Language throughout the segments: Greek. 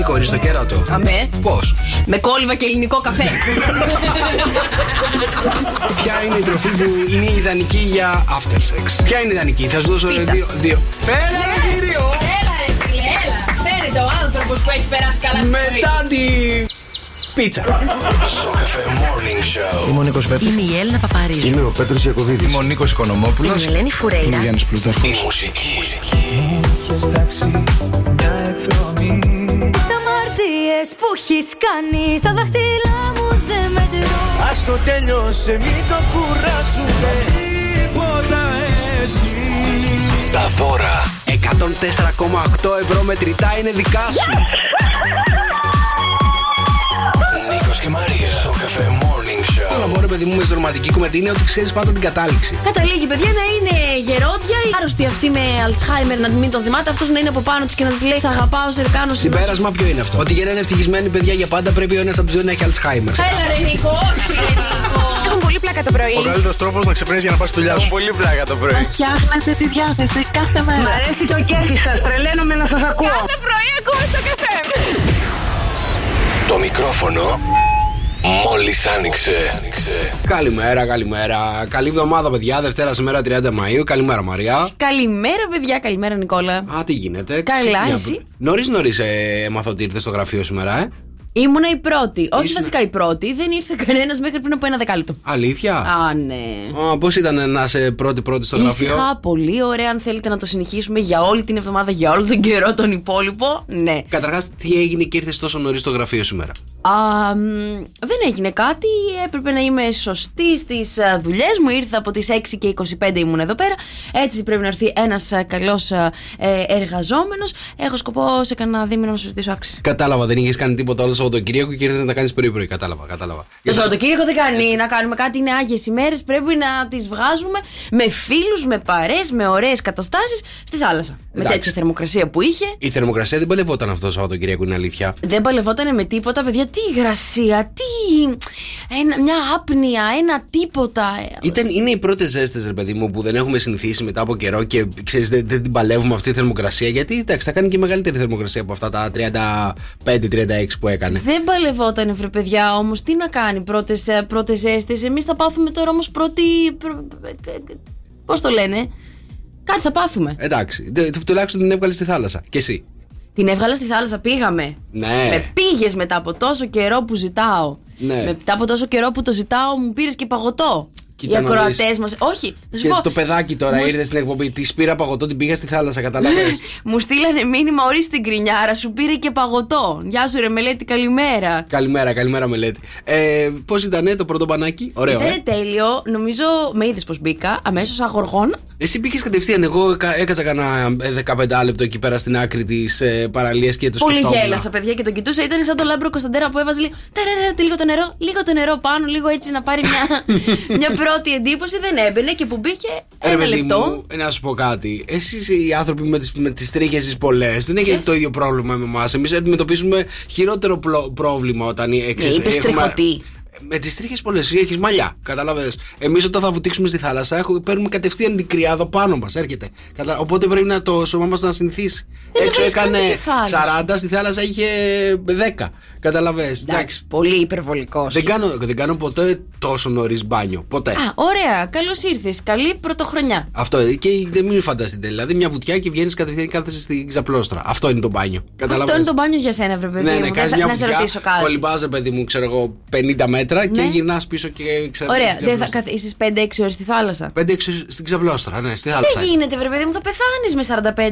σεξι χωρίς το κέρατο. Αμέ. Πώς; Με κόλληβα και ελληνικό καφέ. Ποια είναι η τροφή που είναι ιδανική για after sex; Ποια είναι ιδανική, θα σου δώσω Πίτσα. δύο. δύο. Έλα, ρε κύριο! Έλα ρε φίλε, έλα. Φέρετε ο άνθρωπος που έχει περάσει καλά στη ζωή. Μετά τη. Πίτσα. Σοκαφέ Morning Show. Είμαι ο Νίκος Βέφτης. Είμαι η Έλληνα Παπαρίζου. Είμαι ο Πέτρος Ιακωβίδης. Είμαι ο Νίκος Οικονομόπουλος. Είμαι η Ελένη Φουρέιρα. Γιάννης Πλούταρχος. Η μουσική. Τι αμαρτίες που έχεις κάνει στα δάχτυλά μου δεν μετρώ. Ας το τέλειωσε, μην το κουράσουμε. Τίποτα εσύ. Τα δώρα. 104,8 ευρώ μετρητά είναι δικά σου. Νίκος και Μαρία. Σοκαφέ Morning Όλα Show. μπορεί, παιδί μου, με στη ρομαντική κουβέντα είναι ότι ξέρεις πάντα την κατάληξη. Καταλήγει, παιδιά, να είναι γερόντια, η άρρωστη αυτή με Αλτσχάιμερ να μην τον θυμάται, αυτός να είναι από πάνω της και να της λέει «Σ' Αγαπάω, σε κάνω συνόψη». Συμπέρασμα ποιο είναι αυτό; Ότι για να είναι ευτυχισμένοι παιδιά για πάντα πρέπει ο ένας από τους δύο να έχει Alzheimer. Έλα ρε Νίκο, όχι ρε Νίκο. Έχουν πολύ πλάκα το πρωί. Ο καλύτερος τρόπος να ξυπνήσει για να πας στη δουλειά σου. πολύ πλάκα το πρωί. Φτιάχνετε τη διάθεση κάθε μέρα. Μ' αρέσει το κέφι σας. Τρελαίνομαι να σας ακούω. Κάθε πρωί ακούω στο καφέ. Το μικρόφωνο μόλις άνοιξε. Καλημέρα, καλημέρα. Καλή εβδομάδα, παιδιά. Δευτέρα σήμερα 30 Μαου. Καλημέρα, Μαριά. Καλημέρα, παιδιά, καλημέρα, Νικόλα. Α, τι γίνεται. Καλά, Ξύπνια- εσύ; Νωρίς, νωρίς ε, έμαθα ότι ήρθε στο γραφείο σήμερα, ε. Ήμουνα η πρώτη. Όχι Ήσουν- βασικά η πρώτη, δεν ήρθε κανένας μέχρι πριν από ένα δεκάλεπτο. Αλήθεια; Α, ναι. Πώς ήταν να είσαι πρώτη-πρώτη στο γραφείο; Ήσυχα, πολύ ωραία. Αν θέλετε να το συνεχίσουμε για όλη την εβδομάδα, για όλο τον καιρό τον υπόλοιπο, ναι. Καταρχάς, τι έγινε και ήρθες τόσο νωρίς στο γραφείο σήμερα; Α, μ, δεν έγινε κάτι. Έπρεπε να είμαι σωστή στις δουλειές μου. Ήρθα από τις 6 και 25 ήμουν εδώ πέρα. Έτσι πρέπει να έρθει ένας καλός εργαζόμενος. Έχω σκοπό σε κανένα δίμηνο να σου ζητήσω αύξηση. Κατάλαβα, δεν είχες κάνει τίποτα όλο το Σαββατοκύριακο και ήρθε να τα κάνεις πρωί-πρωί. Κατάλαβα, κατάλαβα. Το Σαββατοκύριακο δεν κάνει να κάνουμε κάτι, είναι άγιες ημέρες. Πρέπει να τις βγάζουμε με φίλους, με παρέ, με ωραίες καταστάσεις στη θάλασσα. Με Εντάξει. τέτοια θερμοκρασία που είχε. Η θερμοκρασία δεν παλευόταν αυτό το Σαββατοκύριακο, είναι αλήθεια. Δεν παλευότανε με τίποτα, παιδιά. Τι υγρασία, τι. Ένα, μια άπνοια, ένα τίποτα. Ήταν, είναι οι πρώτες ζέστες, ρε παιδί μου, που δεν έχουμε συνηθίσει μετά από καιρό και ξέρεις, δεν, δεν την παλεύουμε αυτή η θερμοκρασία. Γιατί εντάξει, θα κάνει και μεγαλύτερη θερμοκρασία από αυτά τα 35-36 που έκανε. Δεν παλευότανε, βρε παιδιά, όμως τι να κάνει πρώτες πρώτες ζέστες. Εμείς θα πάθουμε τώρα όμως πρώτη. Πώς το λένε. Κάτι θα πάθουμε. Εντάξει, τε- τουλάχιστον την έβγαλες στη θάλασσα. Και εσύ. Την έβγαλα στη θάλασσα, πήγαμε. Ναι. Με πήγες μετά από τόσο καιρό που ζητάω. Ναι. Μετά από τόσο καιρό που το ζητάω, μου πήρες και παγωτό. Κοίτα Οι να ακροατές μα. Όχι, θα σου Και πω. το παιδάκι τώρα μου ήρθε στην εκπομπή. Τη πήρα παγωτό, την πήγα στη θάλασσα, καταλαβαίνεις. Μου στείλανε μήνυμα ορίστε την κρινιάρα, σου πήρε και παγωτό. Γεια σου, ρε Μελέτη, καλημέρα. καλημέρα, καλημέρα, μελέτη. Ε, Πώς ήταν το πρώτο μπανάκι, ωραίο, Ήταν ε. τέλειο. Νομίζω με είδες πω μπήκα αμέσως αγοργών. Εσύ πήγε κατευθείαν. Εγώ έκα- έκατσα κανένα ε, 15 λεπτό εκεί πέρα στην άκρη της ε, παραλίας και το Πολύ σκεφτόμουν. γέλασα, παιδιά, και τον κοιτούσα. Ήταν σαν το λάμπρο Κωνσταντέρα που έβαζε λίγο. ταραρara, λίγο το νερό, λίγο το νερό πάνω, λίγο έτσι να πάρει μια, μια πρώτη εντύπωση. Δεν έμπαινε και που μπήκε Ε, Ρε ένα παιδί λεπτό. μου, να σου πω κάτι. Εσείς οι άνθρωποι με τις με τις τρίχες τις πολλές δεν έχετε Yes. το ίδιο πρόβλημα με εμάς. Εμείς αντιμετωπίζουμε χειρότερο πλο- πρόβλημα όταν ε, ξέρεις, είπες τριχωτή. Με τις τρίχες πολλές, έχεις μαλλιά. Κατάλαβες. Εμείς όταν θα βουτήξουμε στη θάλασσα, έχουμε, παίρνουμε κατευθείαν την κρυάδα πάνω μας. Έρχεται. Κατα... Οπότε πρέπει να το σώμα μας να συνηθίσει. Δεν Έξω έβαλες καν έκανε το κεφάλι 40, στη θάλασσα είχε 10. Καταλαβέ. Εντάξει. Εντάξει, πολύ υπερβολικός. Δεν κάνω, δεν κάνω ποτέ τόσο νωρίς μπάνιο. Ποτέ. Α, ωραία, καλώς ήρθες. Καλή πρωτοχρονιά. Αυτό ε, και δεν μην φανταστείτε. Δηλαδή μια βουτιά και βγαίνεις κατευθείαν και κάθεσαι στην ξαπλώστρα. Αυτό είναι το μπάνιο. Καταλαβαίνεις. Αυτό είναι το μπάνιο για σένα, βρε παιδί Ναι, μου. ναι, Δεν κάνεις θα- μια να σε βουτιά. ρωτήσω κάτι. Κολυμπάζε, παιδί μου, ξέρω εγώ, 50 μέτρα και Ναι. γυρνάς πίσω και ξέρω Ωραία, δεν θα καθίσει 5-6 ώρες στη θάλασσα. 5-6 στην ξαπλώστρα, ναι, στη θάλασσα. Δεν γίνεται, βρε παιδί μου, θα πεθάνεις με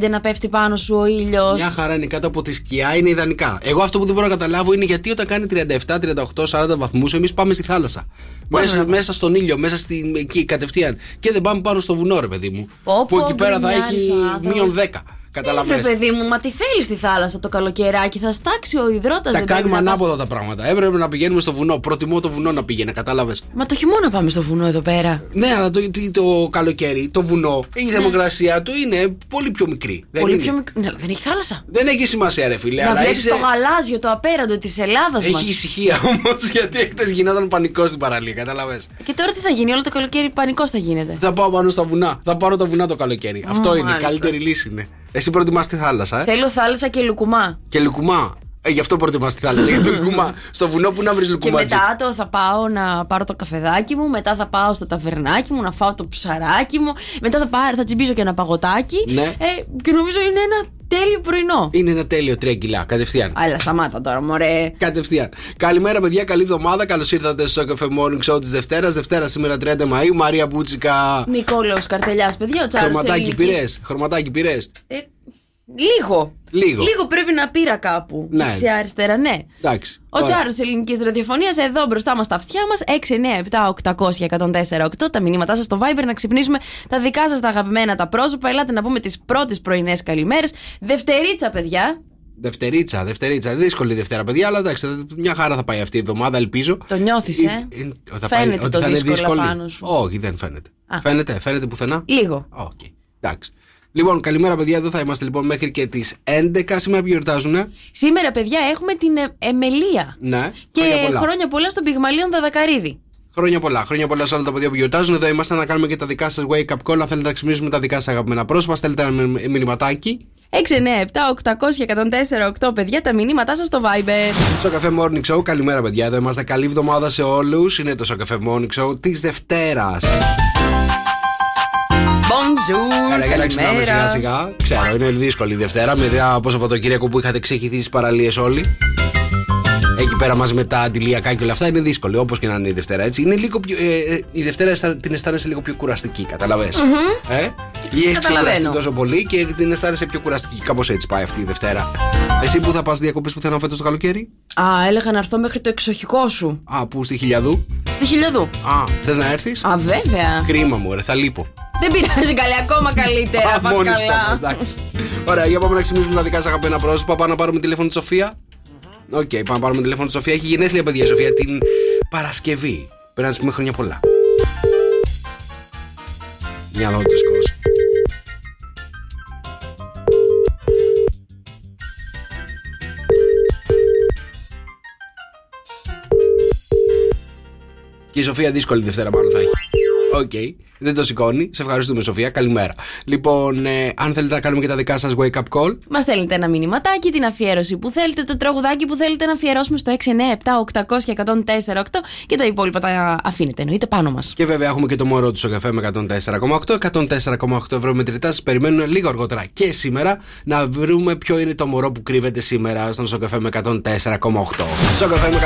45 να πέφτει πάνω σου ο ήλιος. Μια χαρά είναι κάτω από τη σκιά, είναι ιδανικά. Εγώ αυτό που δεν μπορώ να καταλάβω είναι γιατί όταν κάνει 37, 38, 40 βαθμούς, εμείς πάμε στη θάλασσα. Μέσα, μέσα στον ήλιο, μέσα στην εκεί κατευθείαν. Και δεν πάμε πάνω στο βουνό, ρε παιδί μου. Πω, που πω, εκεί πέρα θα γκρινιάρης έχει ο άνθρωπος. μείον 10. Ε, Βρε Καταλαβαίνεις. παιδί μου, μα τι θέλεις στη θάλασσα το καλοκαιράκι, θα στάξει ο υδρότας. Τα κάνουμε ανάποδα τα πράγματα. Έπρεπε να πηγαίνουμε στο βουνό. Προτιμώ το βουνό να πήγαινε, κατάλαβες. Μα το χειμώνα πάμε στο βουνό εδώ πέρα. Ναι, αλλά το, το, το καλοκαίρι, το βουνό, η θερμοκρασία του είναι πολύ πιο μικρή. Δεν, Ναι. Πολύ είναι. πιο μικρό. Ναι, αλλά δεν έχει θάλασσα. δεν έχει σημασία, ρε φίλε. να αλλά βλέπεις είσαι... το γαλάζιο, το απέραντο της Ελλάδας μας. Έχει ησυχία όμως, γιατί χτες γινόταν πανικό στην παραλία, κατάλαβες. Και τώρα τι θα γίνει, όλο το καλοκαίρι πανικός θα γίνεται. Θα πάω πάνω στα βουνά. Θα πάρω τα βουνά το καλοκαίρι. Αυτό είναι. Η μάλιστα. καλύτερη λύση είναι. Εσύ προτιμάς τη θάλασσα, ε; Θέλω θάλασσα και λουκουμά. Και λουκουμά. Ε, γι' αυτό προτιμάς τη θάλασσα. Γιατί το λουκουμά. Στο βουνό που να βρεις Και λουκουμάτζι. μετά το θα πάω να πάρω το καφεδάκι μου, μετά θα πάω στο ταβερνάκι μου να φάω το ψαράκι μου, μετά θα, πάρω, θα τσιμπήσω και ένα παγωτάκι. Ναι. Ε, και νομίζω είναι ένα τέλειο πρωινό. Είναι ένα τέλειο 3 κιλά, κατευθείαν. Αλλά σταμάτα τώρα, μωρέ. Κατευθείαν. Καλημέρα, παιδιά. Καλή εβδομάδα. Καλώς ήρθατε στο Cafe Morning Show της Δευτέρας. Δευτέρα σήμερα 30 Μαου. Μαρία Μπούτσικα. Νικόλαος Καρτελιάς, παιδιά, ο Τσάρλς. Χρωματάκι πήρες. Χρωματάκι πήρες. Ε, λίγο. Λίγο. Λίγο πρέπει να πήρα κάπου. Ναι. Δεξιά-αριστερά, ναι. Εντάξει. Ο Ωραία. Τσάρο της ελληνικής ραδιοφωνίας, εδώ μπροστά μας τα αυτιά μας. 6, 9, 7, 800 1048. Τα μηνύματά σας στο Viber να ξυπνήσουμε τα δικά σας τα αγαπημένα τα πρόσωπα. Ελάτε να πούμε τις πρώτες πρωινές καλημέρες. Δευτερίτσα, παιδιά. Δευτερίτσα, δευτερίτσα. Δύσκολη Δευτέρα, παιδιά, αλλά εντάξει, μια χαρά θα πάει αυτή η εβδομάδα, ελπίζω. Το νιώθεις, ε; Ε, ε, θα Φαίνεται ότι το θα είναι δύσκολο δύσκολη. πάνω σου. Όχι, δεν φαίνεται. Α. Φαίνεται, φαίνεται πουθενά. Λίγο. Οκ. Εντάξει. Λοιπόν, καλημέρα, παιδιά. Εδώ θα είμαστε λοιπόν μέχρι και τις 11 σήμερα που γιορτάζουν. Σήμερα, παιδιά, έχουμε την ε, Εμελία. Ναι, Και χρόνια πολλά. χρόνια πολλά στον Πυγμαλίον Δαδακαρίδη. Χρόνια πολλά. Χρόνια πολλά σε όλα τα παιδιά που γιορτάζουν. Εδώ είμαστε να κάνουμε και τα δικά σας wake up call. Αν θέλετε να ξυπνήσουμε τα δικά σας αγαπημένα πρόσωπα, στέλνετε ένα μη- μηνυματάκι. 6, 9, 7, 800 104, 8 παιδιά, τα μηνύματά σας στο Viber. Στο καφέ Morning Show, καλημέρα παιδιά. Εδώ είμαστε. Καλή εβδομάδα σε όλους. Είναι το καφέ Morning Show της Δευτέρας. Bonjour, Έλα, για να ξυπνάμε σιγά καλημέρα. σιγά. Ξέρω, είναι δύσκολη η Δευτέρα. Μετά από Σαββατοκύριακο που είχατε ξεχυθεί στι παραλίες όλοι. Εκεί πέρα μαζί με τα αντιλιακά και όλα αυτά είναι δύσκολη. Όπως και να είναι η Δευτέρα έτσι. Είναι λίγο πιο, ε, ε, η Δευτέρα αισθα- την αισθάνεσαι λίγο πιο κουραστική, καταλαβες; Ε; Ή έχεις Καταλαβαίνω. ξεκουραστεί τόσο πολύ και την αισθάνεσαι πιο κουραστική. Κάπως έτσι πάει αυτή η Δευτέρα. Εσύ που θα πας διακοπές πουθενά φέτος το καλοκαίρι; Α, έλεγα να έρθω μέχρι το εξοχικό σου. Α, που στη Χιλιαδού; Στη Χιλιαδού. Α, θες να έρθεις; Α, βέβαια. Κρίμα μου, ρε, θα λείπω. Δεν πειράζει καλή, ακόμα καλύτερα. Α, Πα μόνη σου, καλά. εντάξει. Ωραία, για πάμε να ξυπνήσουμε τα δικά σας αγαπημένα πρόσωπα. Πάμε να πάρουμε τηλέφωνο τη Σοφία. Οκ, πάμε να πάρουμε τηλέφωνο τη Σοφία. Έχει γενέθλια, παιδιά, η Σοφία την Παρασκευή. Πρέπει να τη πούμε χρόνια πολλά. Μια δόντια σκός. Και η Σοφία δύσκολη Δευτέρα μάλλον θα έχει. Οκ. Δεν το σηκώνει. Σε ευχαριστούμε, Σοφία. Καλημέρα. Λοιπόν, ε, αν θέλετε να κάνουμε και τα δικά σας wake up call, Μας στέλνετε ένα μηνυματάκι, την αφιέρωση που θέλετε, το τραγουδάκι που θέλετε να αφιερώσουμε στο 697-800-1048 και τα υπόλοιπα τα αφήνετε εννοείται πάνω μας. Και βέβαια έχουμε και το μωρό του Sok FM 104,8. 104,8 ευρώ μετρητά. Σας περιμένουν λίγο αργότερα και σήμερα να βρούμε ποιο είναι το μωρό που κρύβεται σήμερα στον Sok FM 104,8. Σοκαφέ με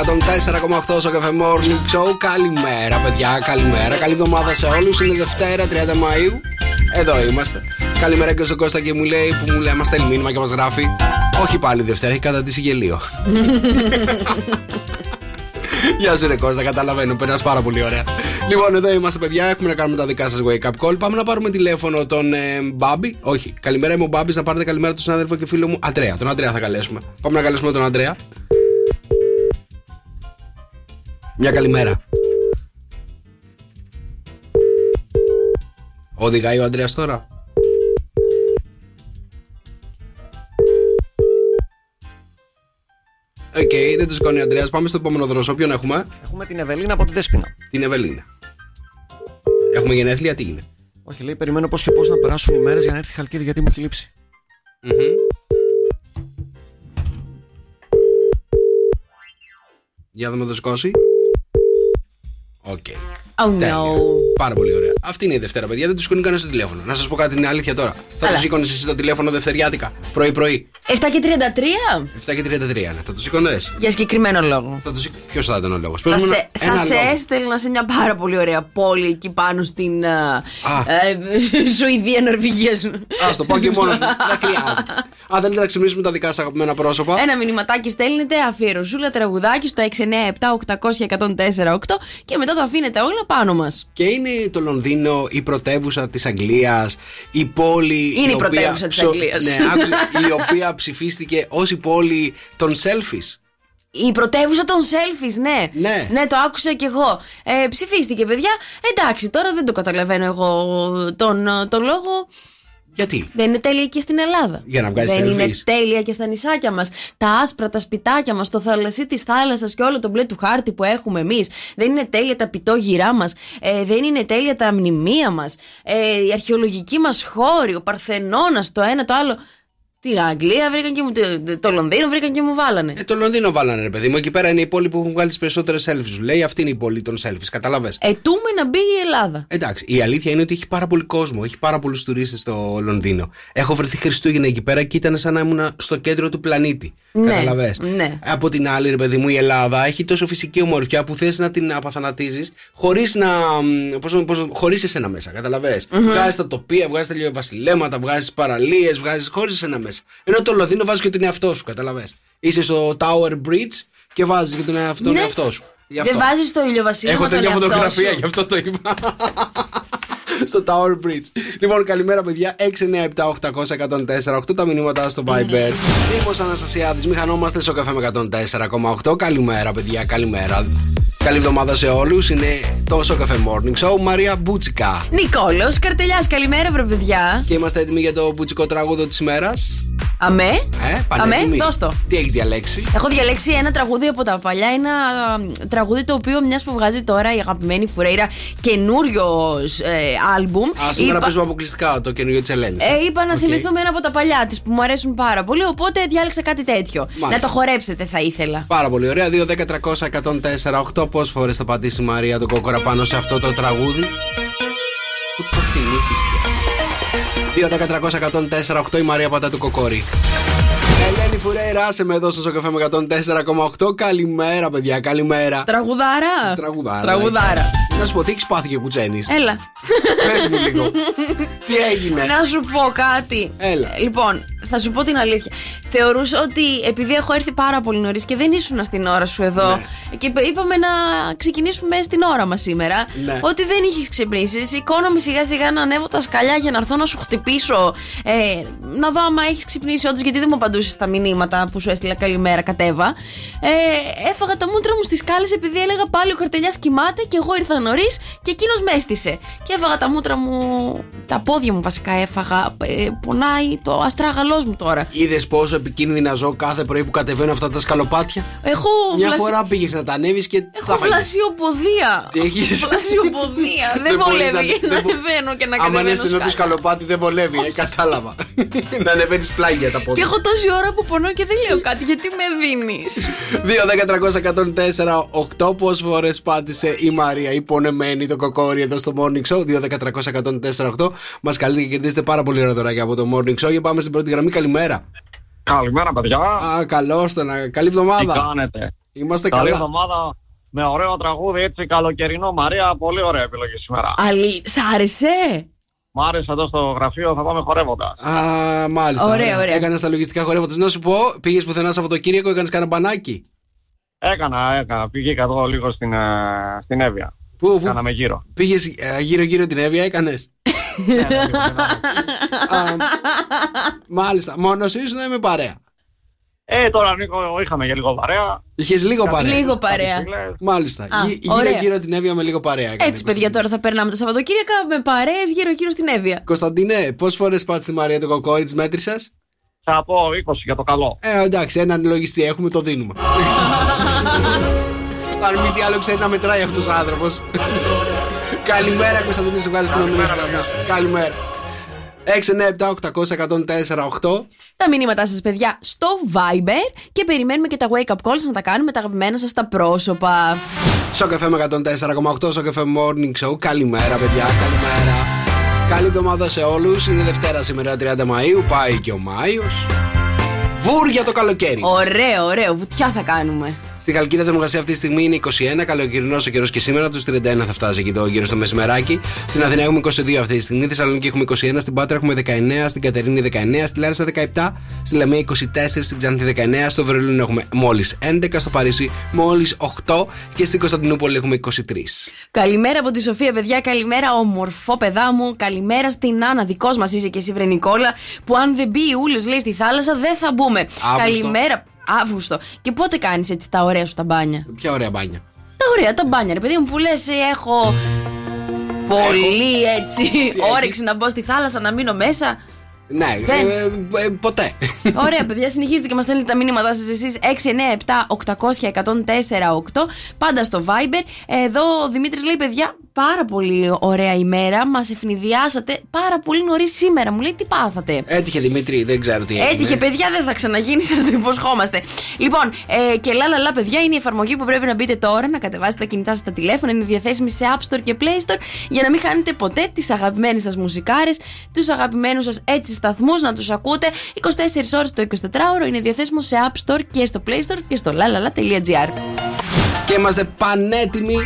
104,8 στο καφέ Morning Show. Καλημέρα, παιδιά, καλημέρα. Καλή εβδομάδα σε όλους. Είναι Δευτέρα 30 Μαου. Εδώ είμαστε. Καλημέρα και στον Κώστα και μου λέει που μου λέει, μα στέλνει μήνυμα και μας γράφει. Όχι πάλι Δευτέρα, έχει καταντήσει γελίο. Γεια σου, ρε Κώστα, καταλαβαίνω. Περνάς πάρα πολύ ωραία. Λοιπόν, εδώ είμαστε, παιδιά. Έχουμε να κάνουμε τα δικά σας wake up call. Πάμε να πάρουμε τηλέφωνο τον ε, Μπάμπη. Όχι, καλημέρα, είμαι ο Μπάμπης. Να πάρετε καλημέρα τον συνάδελφο και φίλο μου Αντρέα. Τον Αντρέα θα καλέσουμε. Πάμε να καλέσουμε τον Αντρέα. Μια καλημέρα. Οδηγάει ο Αντρέας τώρα. Οκ, δεν το σηκώνει ο Αντρέας. Πάμε στο επόμενο δρόσο. Ποιον έχουμε, Έχουμε την Ευελίνα από τη Δέσποινα. την Ευελίνα. Έχουμε γενέθλια, τι είναι; Όχι, λέει, περιμένω πώς και πώς να περάσουν οι μέρες για να έρθει η Χαλκίδη γιατί μου έχει λείψει. Μμμ. Για να δούμε το σηκώσει. OK. Oh Τέλεια. no. Πάρα πολύ ωραία. Αυτή είναι η Δευτέρα, παιδιά. Δεν τους σηκώνει κανένα στο τηλέφωνο. Να σας πω κάτι, είναι αλήθεια τώρα. Θα Καλά. του σήκωνε εσύ το τηλέφωνο Δευτεριάτικα. Πρωί-πρωί. 7 και 33 7 και 33 είναι. Θα το σήκωνε. για συγκεκριμένο λόγο. Θα το σήκω. Ποιος θα ήταν ο λόγος. Θα σε, θα σε έστελνα σε μια πάρα πολύ ωραία πόλη εκεί πάνω στην α, ε, Σουηδία, Νορβηγία. Α το πω και μόνος μου. Δεν χρειάζεται. Αν θέλετε να ξυπνήσουμε τα δικά σας αγαπημένα πρόσωπα. Ένα μηνυματάκι στέλνετε, αφιερωσούλα, τραγουδάκι στο 697-800-1048 και μετά το αφήνετε όλα πάνω μας. Και είναι το Λονδίνο η πρωτεύουσα της Αγγλίας, η πόλη. Είναι η οποία πρωτεύουσα της ψω- Αγγλίας. Ναι, άκουσε, η οποία ψηφίστηκε ως η πόλη των selfies. Η πρωτεύουσα των selfies, ναι. Ναι. Ναι, το άκουσα κι εγώ. Ε, ψηφίστηκε, παιδιά. Εντάξει, τώρα δεν το καταλαβαίνω εγώ τον, τον λόγο. Γιατί; Δεν είναι τέλεια και στην Ελλάδα. Για να βγάζεις Δεν είναι selfies. τέλεια και στα νησάκια μας. Τα άσπρα, τα σπιτάκια μας, το θαλασσί της θάλασσας και όλο το μπλε του χάρτη που έχουμε εμείς. Δεν είναι τέλεια τα πιτόγυρά μας. Ε, δεν είναι τέλεια τα μνημεία μας. Ε, η αρχαιολογική μας χώρη, ο Παρθενώνας, το ένα το άλλο. Την Αγγλία βρήκαν και μου. το- Το Λονδίνο βρήκαν και μου βάλανε. Ε, το Λονδίνο βάλανε, ρε παιδί μου. Εκεί πέρα είναι η πόλη που έχουν βγάλει τις περισσότερες selfies. Σου λέει αυτή είναι η πόλη των selfies. Κατάλαβε. Ετούμε να μπει η Ελλάδα. Εντάξει, η αλήθεια είναι ότι έχει πάρα πολύ κόσμο. Έχει πάρα πολλούς τουρίστες στο Λονδίνο. Έχω βρεθεί Χριστούγεννα εκεί πέρα και ήταν σαν να ήμουν στο κέντρο του πλανήτη. Ναι, Καταλαβες. ναι. Από την άλλη, ρε παιδί μου, η Ελλάδα έχει τόσο φυσική ομορφιά που θες να την απαθανατίζει χωρίς να. Πώς, πώς, χωρίς εσένα μέσα. Καταλαβες. Βγάζεις τα τοπία, βγάζεις τα βασιλέματα, βγάζεις παραλίες, βγάζεις χωρίς εσένα μέσα. Ενώ το Λονδίνο βάζει και τον εαυτό σου. Καταλαβες. Είσαι στο Tower Bridge και βάζεις και τον εαυτό, τον Ναι. εαυτό σου. Γι' Δεν αυτό. βάζεις το ηλιοβασίλεμα Έχω τον τέτοια εαυτό φωτογραφία, σου. γι' αυτό το είπα. στο Tower Bridge. Λοιπόν, καλημέρα, παιδιά. 697-800-1048 τα μηνύματα στο Viber. Νίκο Αναστασιάδης, μηχανόμαστε στο καφέ με 104,8. Καλημέρα, παιδιά, καλημέρα. Καλή εβδομάδα σε όλους. Είναι το Σοκαφέ Morning Show. Μαρία Μπούτσικα. Νικόλος Καρτελιάς, καλημέρα, βρε παιδιά. Και είμαστε έτοιμοι για το μπουτσικό τραγούδο της ημέρας. Αμέ. Ε, Αμέ, πανέτοιμοι. δώσ' το. Τι έχεις διαλέξει; Έχω διαλέξει ένα τραγούδι από τα παλιά. Ένα α, τραγούδι το οποίο μιας που βγάζει τώρα η αγαπημένη Φουρέιρα καινούριος ε, άλμπουμ. Α, σήμερα είπα- παίζουμε αποκλειστικά το καινούριο της Ελένης. Ε, είπα να θυμηθούμε ένα από τα παλιά της που μου αρέσουν πάρα πολύ. Οπότε διάλεξα κάτι τέτοιο. Μάλιστα. Να το χορέψετε, θα ήθελα. Πάρα πολύ ωραία. 2, 10, 300, 104, 8. Πόσες φορές θα πατήσει η Μαρία τον κόκορα πάνω σε αυτό το τραγούδι; Πού το θυμίσει 2, 10, 300, 104, 8. Η Μαρία πατά του κοκόρι. Ελένη Φουρέιρα, άσε με εδώ στο καφέ με 104,8. Καλημέρα, παιδιά, καλημέρα. Τραγουδάρα. Τραγουδάρα. Τραγουδάρα. Να σου πω, τι έχεις πάθει και κουτσένεις; Έλα. Πες μου λίγο. τι έγινε; Να σου πω κάτι. Έλα. Λοιπόν, θα σου πω την αλήθεια. Θεωρούσα ότι επειδή έχω έρθει πάρα πολύ νωρίς και δεν ήσουν στην ώρα σου εδώ. Ναι. Και είπα- είπαμε να ξεκινήσουμε στην ώρα μας σήμερα. Ναι. Ότι δεν είχες ξυπνήσει. Σηκώνομαι σιγά σιγά να ανέβω τα σκαλιά για να έρθω να σου χτυπήσω. Ε, να δω άμα έχεις ξυπνήσει όντως, γιατί δεν μου απαντούσες στα μηνύματα που σου έστειλα καλημέρα, κατέβα. Ε, έφαγα τα μούτρα μου στις σκάλες επειδή έλεγα πάλι ο καρτελιάς κοιμάται και εγώ ήρθα νωρίς και εκείνος με έστησε. Και έφαγα τα μούτρα μου, τα πόδια μου βασικά έφαγα. Ε, πονάει το αστράγαλό μου τώρα. Είδες πόσο επικίνδυνα ζω κάθε πρωί που κατεβαίνω αυτά τα σκαλοπάτια; Έχω Μια βλασι- φορά πήγες να τα ανέβεις και Έχω τα φάγες. βλασιοποδία. Τι έχεις; Βλασιοποδία. δεν μπορείς βολεύει να- να δεν μπο- ανεβαίνω και να Άμα είναι κατεβαίνω στενό το σκάλα. σκαλοπάτι δεν βολεύει, ε, κατάλαβα. να ανεβαίνεις πλάγια τα Και πόδια. έχω τόση ώρα που πονώ και δεν λέω κάτι γιατί με δίνεις; 2, 10, 300, 104, 8. Πόσες φορές πάτησε η Μαρία, η πονεμένη, το κοκόρι εδώ στο Morning Show. 2, 10, 300, 104, 8. Μας καλείτε και κερδίσετε πάρα πολύ ωραία δωράκια από το Morning Show. Για πάμε στην πρώτη γραμμή. Καλημέρα. Καλημέρα, παιδιά. Α, καλώς το να. Καλή Τι εβδομάδα. κάνετε; Είμαστε Καλή καλά. εβδομάδα με ωραίο τραγούδι, έτσι καλοκαιρινό. Μαρία, πολύ ωραία επιλογή σήμερα. Αλή, σ' άρεσε; Μ' άρεσε εδώ στο γραφείο, θα πάμε χορεύοντα. Α, μάλιστα. Ωραία, ωραία. Έκανες τα λογιστικά χορεύοντας. Να σου πω, πήγες πουθενά Σαββατοκύριακο, έκανες κανένα μπανάκι. Έκανα, έκανα. Πήγα εδώ λίγο στην, ε, στην Εύβοια. Πού, πού; Κάναμε γύρω. πήγες γύρω-γύρω την Εύβοια, έκανες; Ναι, ναι, λίγο κάναμε. Μάλιστα. Μόνο σου ήσουν ή με παρέα. ε, τώρα Νίκο, είχαμε και λίγο παρέα. Είχες λίγο παρέα. Λίγο παρέα. Φίλες. Μάλιστα. Α, Γύ- ωραία. Γύρω-γύρω την Εύβοια με λίγο παρέα. έκανε, Έτσι, παιδιά, τώρα θα περνάμε τα Σαββατοκύριακα με παρέες γύρω-γύρω στην Εύβοια. Κωνσταντίνε, πόσες φορές πάτησε η Μαρία το κοκόρι της μέτρησα. Θα πω 20 για το καλό. Ε, εντάξει, έναν λογιστή έχουμε, το δίνουμε. Αν μη τι άλλο ξέρει να μετράει αυτός ο άνθρωπος. Καλημέρα, Κωνσταντίνε, σε ευχαριστούμε που είσαι γραμμός. Καλημέρα. 697-800-1048. Τα μηνύματά σας, παιδιά, στο Viber και περιμένουμε και τα wake up calls να τα κάνουμε τα αγαπημένα σας τα πρόσωπα. Στο καφέ με 104,8 στο καφέ Morning Show. Καλημέρα, παιδιά, καλημέρα. Καλή εβδομάδα σε όλους. Είναι Δευτέρα σήμερα 30 Μαου. Πάει και ο Μάιος. Βούρ το καλοκαίρι. Ωραίο, ωραίο. Βουτιά θα κάνουμε. Στη Χαλκίδα θερμοκρασία αυτή τη στιγμή είναι 21. Καλοκαιρινός ο καιρός και σήμερα. Τους 31 θα φτάσει εκεί το γύρω στο μεσημεράκι. Στην Αθηνά έχουμε 22 αυτή τη στιγμή. Στη Θεσσαλονίκη έχουμε 21. Στην Πάτρα έχουμε 19. Στην Κατερίνη 19. Στη Λάρισα 17. Στη Λαμία 24. Στην Ξάνθη 19. Στο Βερολίνο έχουμε μόλις 11. Στο Παρίσι μόλις 8. Και στην Κωνσταντινούπολη έχουμε 23. Καλημέρα από τη Σοφία, παιδιά. Καλημέρα, ομορφό παιδά μου. Καλημέρα στην Άννα. Δικός μας είσαι και εσύ, Βρε Νικόλα. Που αν δεν μπει η Ούλε, λέει στη θάλασσα, δεν θα μπούμε. Αύγουστο. Καλημέρα. Αύγουστο. Και πότε κάνεις έτσι τα ωραία σου τα μπάνια; Ποια ωραία μπάνια; Τα ωραία τα μπάνια, ρε παιδί μου, που λες, έχω. Πολύ έτσι. όρεξη να μπω στη θάλασσα, να μείνω μέσα. Ναι, Δεν. ε, ε, ε, ποτέ. Ωραία, παιδιά, συνεχίζετε και μας στέλνετε τα μηνύματά σας εσείς 697-800-1048. Πάντα στο Viber. Εδώ ο Δημήτρης λέει, παιδιά, πάρα πολύ ωραία ημέρα. Μας ευνηδιάσατε πάρα πολύ νωρίς σήμερα. Μου λέει τι πάθατε; Έτυχε Δημήτρη, δεν ξέρω τι έγινε. Έτυχε, παιδιά, δεν θα ξαναγίνει, σας το υποσχόμαστε. Λοιπόν, ε, και λα, λα, λα, παιδιά, είναι η εφαρμογή που πρέπει να μπείτε τώρα, να κατεβάσετε τα κινητά σας στα τηλέφωνα. Είναι διαθέσιμη σε App Store και Play Store για να μην χάνετε ποτέ τις αγαπημένες σας μουσικάρες, τους αγαπημένους σας έτσι σταθμούς, να τους ακούτε 24 ώρες το 24ωρο. Είναι διαθέσιμο σε App Store και στο Play Store και στο lalala.gr. Και είμαστε πανέτοιμοι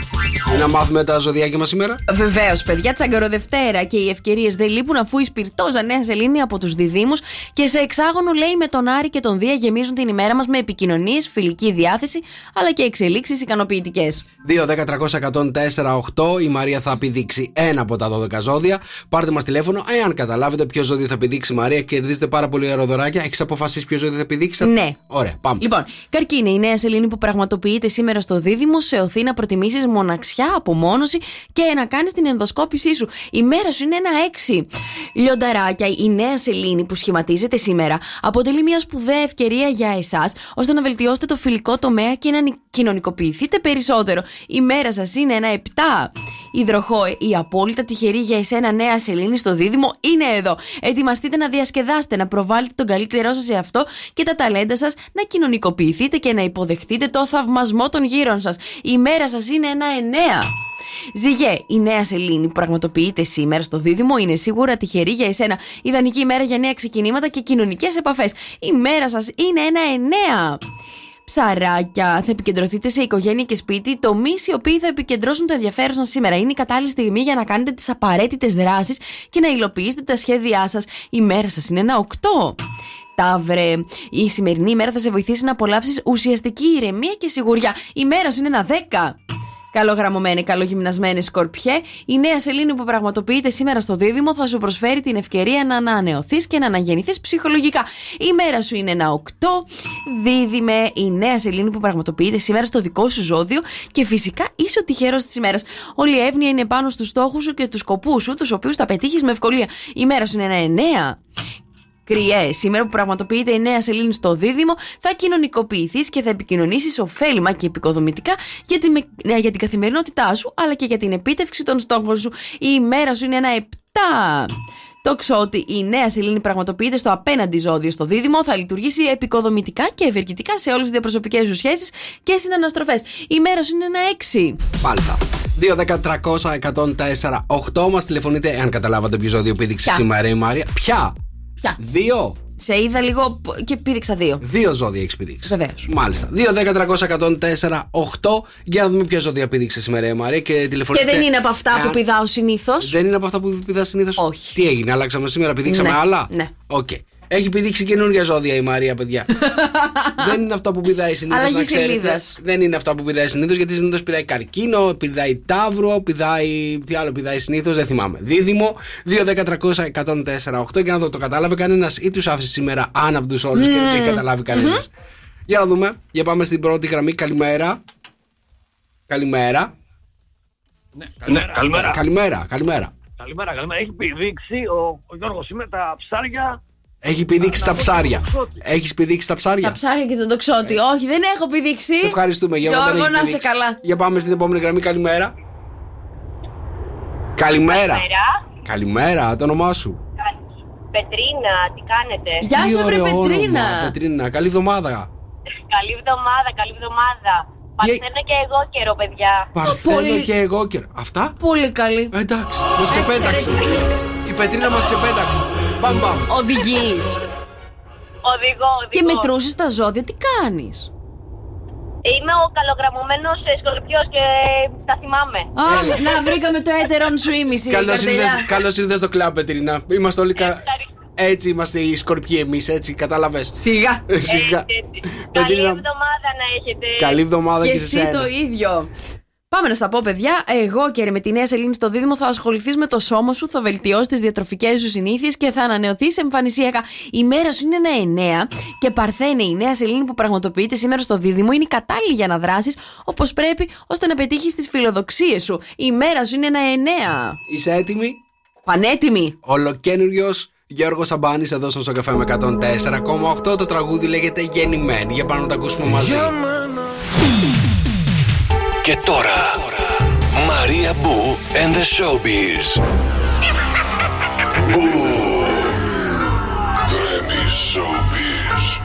να μάθουμε τα ζωδιάκια μας σήμερα. Βεβαίως, παιδιά, τσαγκαροδευτέρα και οι ευκαιρίες δεν λείπουν αφού η σπιρτόζα Νέα Σελήνη από τους διδήμου και σε εξάγωνο λέει με τον Άρη και τον Δία γεμίζουν την ημέρα μας με επικοινωνίες, φιλική διάθεση αλλά και εξελίξεις ικανοποιητικές. 2-10-300-104-8 η Μαρία θα επιδείξει ένα από τα 12 ζώδια. Πάρτε μας τηλέφωνο. Εάν καταλάβετε ποιο ζώδιο θα επιδείξει η Μαρία, κερδίζετε πάρα πολύ αεροδωράκια. Έχεις αποφασίσει ποιο ζώδιο θα επιδείξει. Ναι. Ωραία, πάμε. Λοιπόν, καρκίνη, η νέα σελήνη που πραγματοποιείται σήμερα στο δίδυμο σε οθεί να προτιμήσεις μοναξιά, απομόνωση και να κάνεις την ενδοσκόπησή σου. Η μέρα σου είναι ένα έξι. Λιονταράκια, η νέα σελήνη που σχηματίζεται σήμερα αποτελεί μια σπουδαία ευκαιρία για εσάς ώστε να βελτιώσετε το φιλικό τομέα και να κοινωνικοποιηθείτε περισσότερο. Η μέρα σας είναι ένα 7. Υδροχό, η απόλυτα τυχερή για εσένα νέα σελήνη στο δίδυμο είναι εδώ. Ετοιμαστείτε να διασκεδάσετε, να προβάλλετε τον καλύτερό σας σε αυτό και τα ταλέντα σας, να κοινωνικοποιηθείτε και να υποδεχτείτε το θαυμασμό των γύρων σας. Η μέρα σας είναι ένα 9. Ζυγέ, η νέα σελήνη που πραγματοποιείται σήμερα στο δίδυμο είναι σίγουρα τυχερή για εσένα. Ιδανική ημέρα για νέα ξεκινήματα και κοινωνικές επαφές. Η μέρα σας είναι ένα 9 ψαράκια. Θα επικεντρωθείτε σε οικογένεια και σπίτι, τομείς οι οποίοι θα επικεντρώσουν το ενδιαφέρον σας σήμερα. Είναι η κατάλληλη στιγμή για να κάνετε τις απαραίτητες δράσεις και να υλοποιήσετε τα σχέδιά σας. Η μέρα σας είναι ένα 8. Ταύρε, η σημερινή ημέρα θα σε βοηθήσει να απολαύσεις ουσιαστική ηρεμία και σιγουριά. Η μέρα σου είναι ένα 10. Καλογραμμωμένη, καλογυμνασμένη σκορπιέ, η νέα σελήνη που πραγματοποιείται σήμερα στο δίδυμο θα σου προσφέρει την ευκαιρία να ανανεωθείς και να αναγεννηθείς ψυχολογικά. Η μέρα σου είναι ένα 8. Δίδυμε, η νέα σελήνη που πραγματοποιείται σήμερα στο δικό σου ζώδιο και φυσικά είσαι ο τυχερός της ημέρας. Όλη η εύνοια είναι πάνω στους στόχους σου και τους σκοπούς σου, τους οποίους θα πετύχεις με ευκολία. Η μέρα σου είναι ένα 9. Κριέ, σήμερα που πραγματοποιείται η νέα σελήνη στο δίδυμο, θα κοινωνικοποιηθείς και θα επικοινωνήσεις ωφέλιμα και επικοδομητικά για την, ε, για την καθημερινότητά σου, αλλά και για την επίτευξη των στόχων σου. Η ημέρα σου είναι ένα 7. Το ξότι η νέα σελήνη πραγματοποιείται στο απέναντι ζώδιο στο δίδυμο, θα λειτουργήσει επικοδομητικά και ευεργετικά σε όλες τις διαπροσωπικές σου σχέσεις και συναναστροφές. Η μέρα σου είναι ένα 6. Μάλιστα. 2-10-300-104-8 μας τηλεφωνείτε εάν καταλάβατε ποιο ζώδιο πήδηξε Ποια; σήμερα η Μαρία. Ποια; Ποια; Δύο. Σε είδα λίγο π- και πήδηξα δύο. Δύο ζώδια έχεις πηδήξεις. Βεβαίως. Μάλιστα. 2-10-300-104-8 για να δούμε ποια ζώδια πήδηξες σήμερα η Μαρία και Και τηλεφωνείτε. δεν είναι από αυτά που εάν- πηδάω συνήθως. Δεν είναι από αυτά που πηδάς συνήθως. Όχι. Τι έγινε, αλλάξαμε σήμερα, πηδήξαμε Ναι, άλλα; ναι. Οκ. Έχει πηδήξει καινούργια ζώδια η Μαρία, παιδιά. δεν είναι αυτά που πηδάει συνήθως. Αλλαγή να ξέρετε. σελίδας. Δεν είναι αυτά που πηδάει συνήθως, γιατί συνήθως πηδάει καρκίνο, πηδάει τάβρο, πηδάει. Τι άλλο πηδάει συνήθως, δεν θυμάμαι. Δίδυμο, 2-10-300-104-8 και να δω, το κατάλαβε κανένας ή τους άφησε σήμερα άναυδου όλους και δεν το έχει καταλάβει κανένας. Για να δούμε. Για πάμε στην πρώτη γραμμή. Καλημέρα. Καλημέρα. Ναι, καλημέρα. Καλημέρα. Καλημέρα. Καλημέρα, καλημέρα. Έχει πηδήξει ο, ο Γιώργος είμαι τα ψάρια. Έχει πηδήξει τα ψάρια. Έχεις πηδήξει τα ψάρια; Τα ψάρια και τον τοξότη. Όχι, δεν έχω πηδήξει. Σε ευχαριστούμε Γιώργο. δεν Γιώργο, έχεις να είσαι πηδήξει. καλά. Για πάμε στην επόμενη γραμμή. Καλημέρα. Καλημέρα. Καλημέρα. Το όνομά σου; Πετρίνα, τι κάνετε; Γεια Τι σου, βρε ωραίο Πετρίνα. όνομα, Πετρίνα. Καλή εβδομάδα. Καλή εβδομάδα, καλή εβδομάδα. Παρθένα και εγώ καιρό, παιδιά. Παρθένο πολύ- και εγώ καιρό. Αυτά; Πολύ καλή. Ε, Εντάξει, μας ξεπέταξε. Η Πετρίνα μας ξεπέταξε. Μπαμ μπαμ. Οδηγείς. Οδηγό, οδηγό. και μετρούσες τα ζώδια, τι κάνεις; Είμαι ο καλογραμμωμένος σκορπιός και τα θυμάμαι. Α, να βρήκαμε το έτερον σου ήμιση. Καλώς καρδελιά. ήρθες καλώς ήρθες στο κλαμπ, Πετρίνα. Είμαστε όλοι. κα- Ευχαριστώ. Έτσι είμαστε οι σκορπιοί εμείς, έτσι, κατάλαβες. Σιγά. Σιγά. Έτσι, έτσι. Καλή Πετρίνα, εβδομάδα να έχετε. καλή εβδομάδα Και και, σε εσύ σένα. το ίδιο. Πάμε να στα πω, παιδιά. Εγώ και με τη νέα σελήνη στο δίδυμο θα ασχοληθείς με το σώμα σου, θα βελτιώσεις τις διατροφικές σου συνήθειες και θα ανανεωθείς εμφανισιακά. Η μέρα σου είναι ένα εννέα και παρθένε η νέα σελήνη που πραγματοποιείται σήμερα στο δίδυμο είναι κατάλληλη για να δράσεις όπως πρέπει ώστε να πετύχεις τις φιλοδοξίες σου. Η μέρα σου είναι ένα εννέα. Είσαι έτοιμη; Πανέτοιμη. Ολοκένουργιος Γιώργος Σαμπάνης εδώ στο Σοκαφέ με 104,8. Το τραγούδι λέγεται Γεννημένη. Για πάμε να το ακούσουμε μαζί. Και τώρα Μαρία Μπού and the Showbiz. Μπού. Τρέμει Showbiz.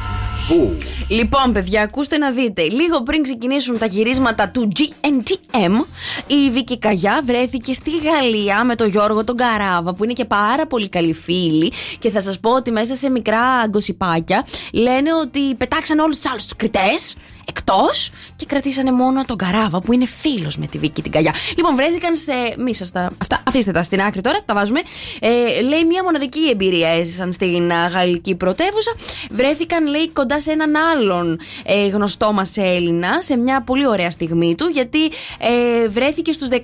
Πού. Λοιπόν, παιδιά, ακούστε να δείτε. Λίγο πριν ξεκινήσουν τα γυρίσματα του GNTM, η Βίκη Καγιά βρέθηκε στη Γαλλία με τον Γιώργο τον Καράβα, που είναι και πάρα πολύ καλοί φίλοι. Και θα σας πω ότι μέσα σε μικρά γκοσιπάκια λένε ότι πετάξαν όλους τους άλλους τους κριτές εκτός και κρατήσανε μόνο τον Καράβα που είναι φίλος με τη Βίκη την Καγιά. Λοιπόν, βρέθηκαν σε. Μη σας τα. Αυτά, αφήστε τα στην άκρη τώρα, τα βάζουμε. Ε, λέει μια μοναδική εμπειρία έζησαν στην α, γαλλική πρωτεύουσα. Βρέθηκαν, λέει, κοντά σε έναν άλλον ε, γνωστό μας Έλληνα σε μια πολύ ωραία στιγμή του, γιατί ε, βρέθηκε στους 16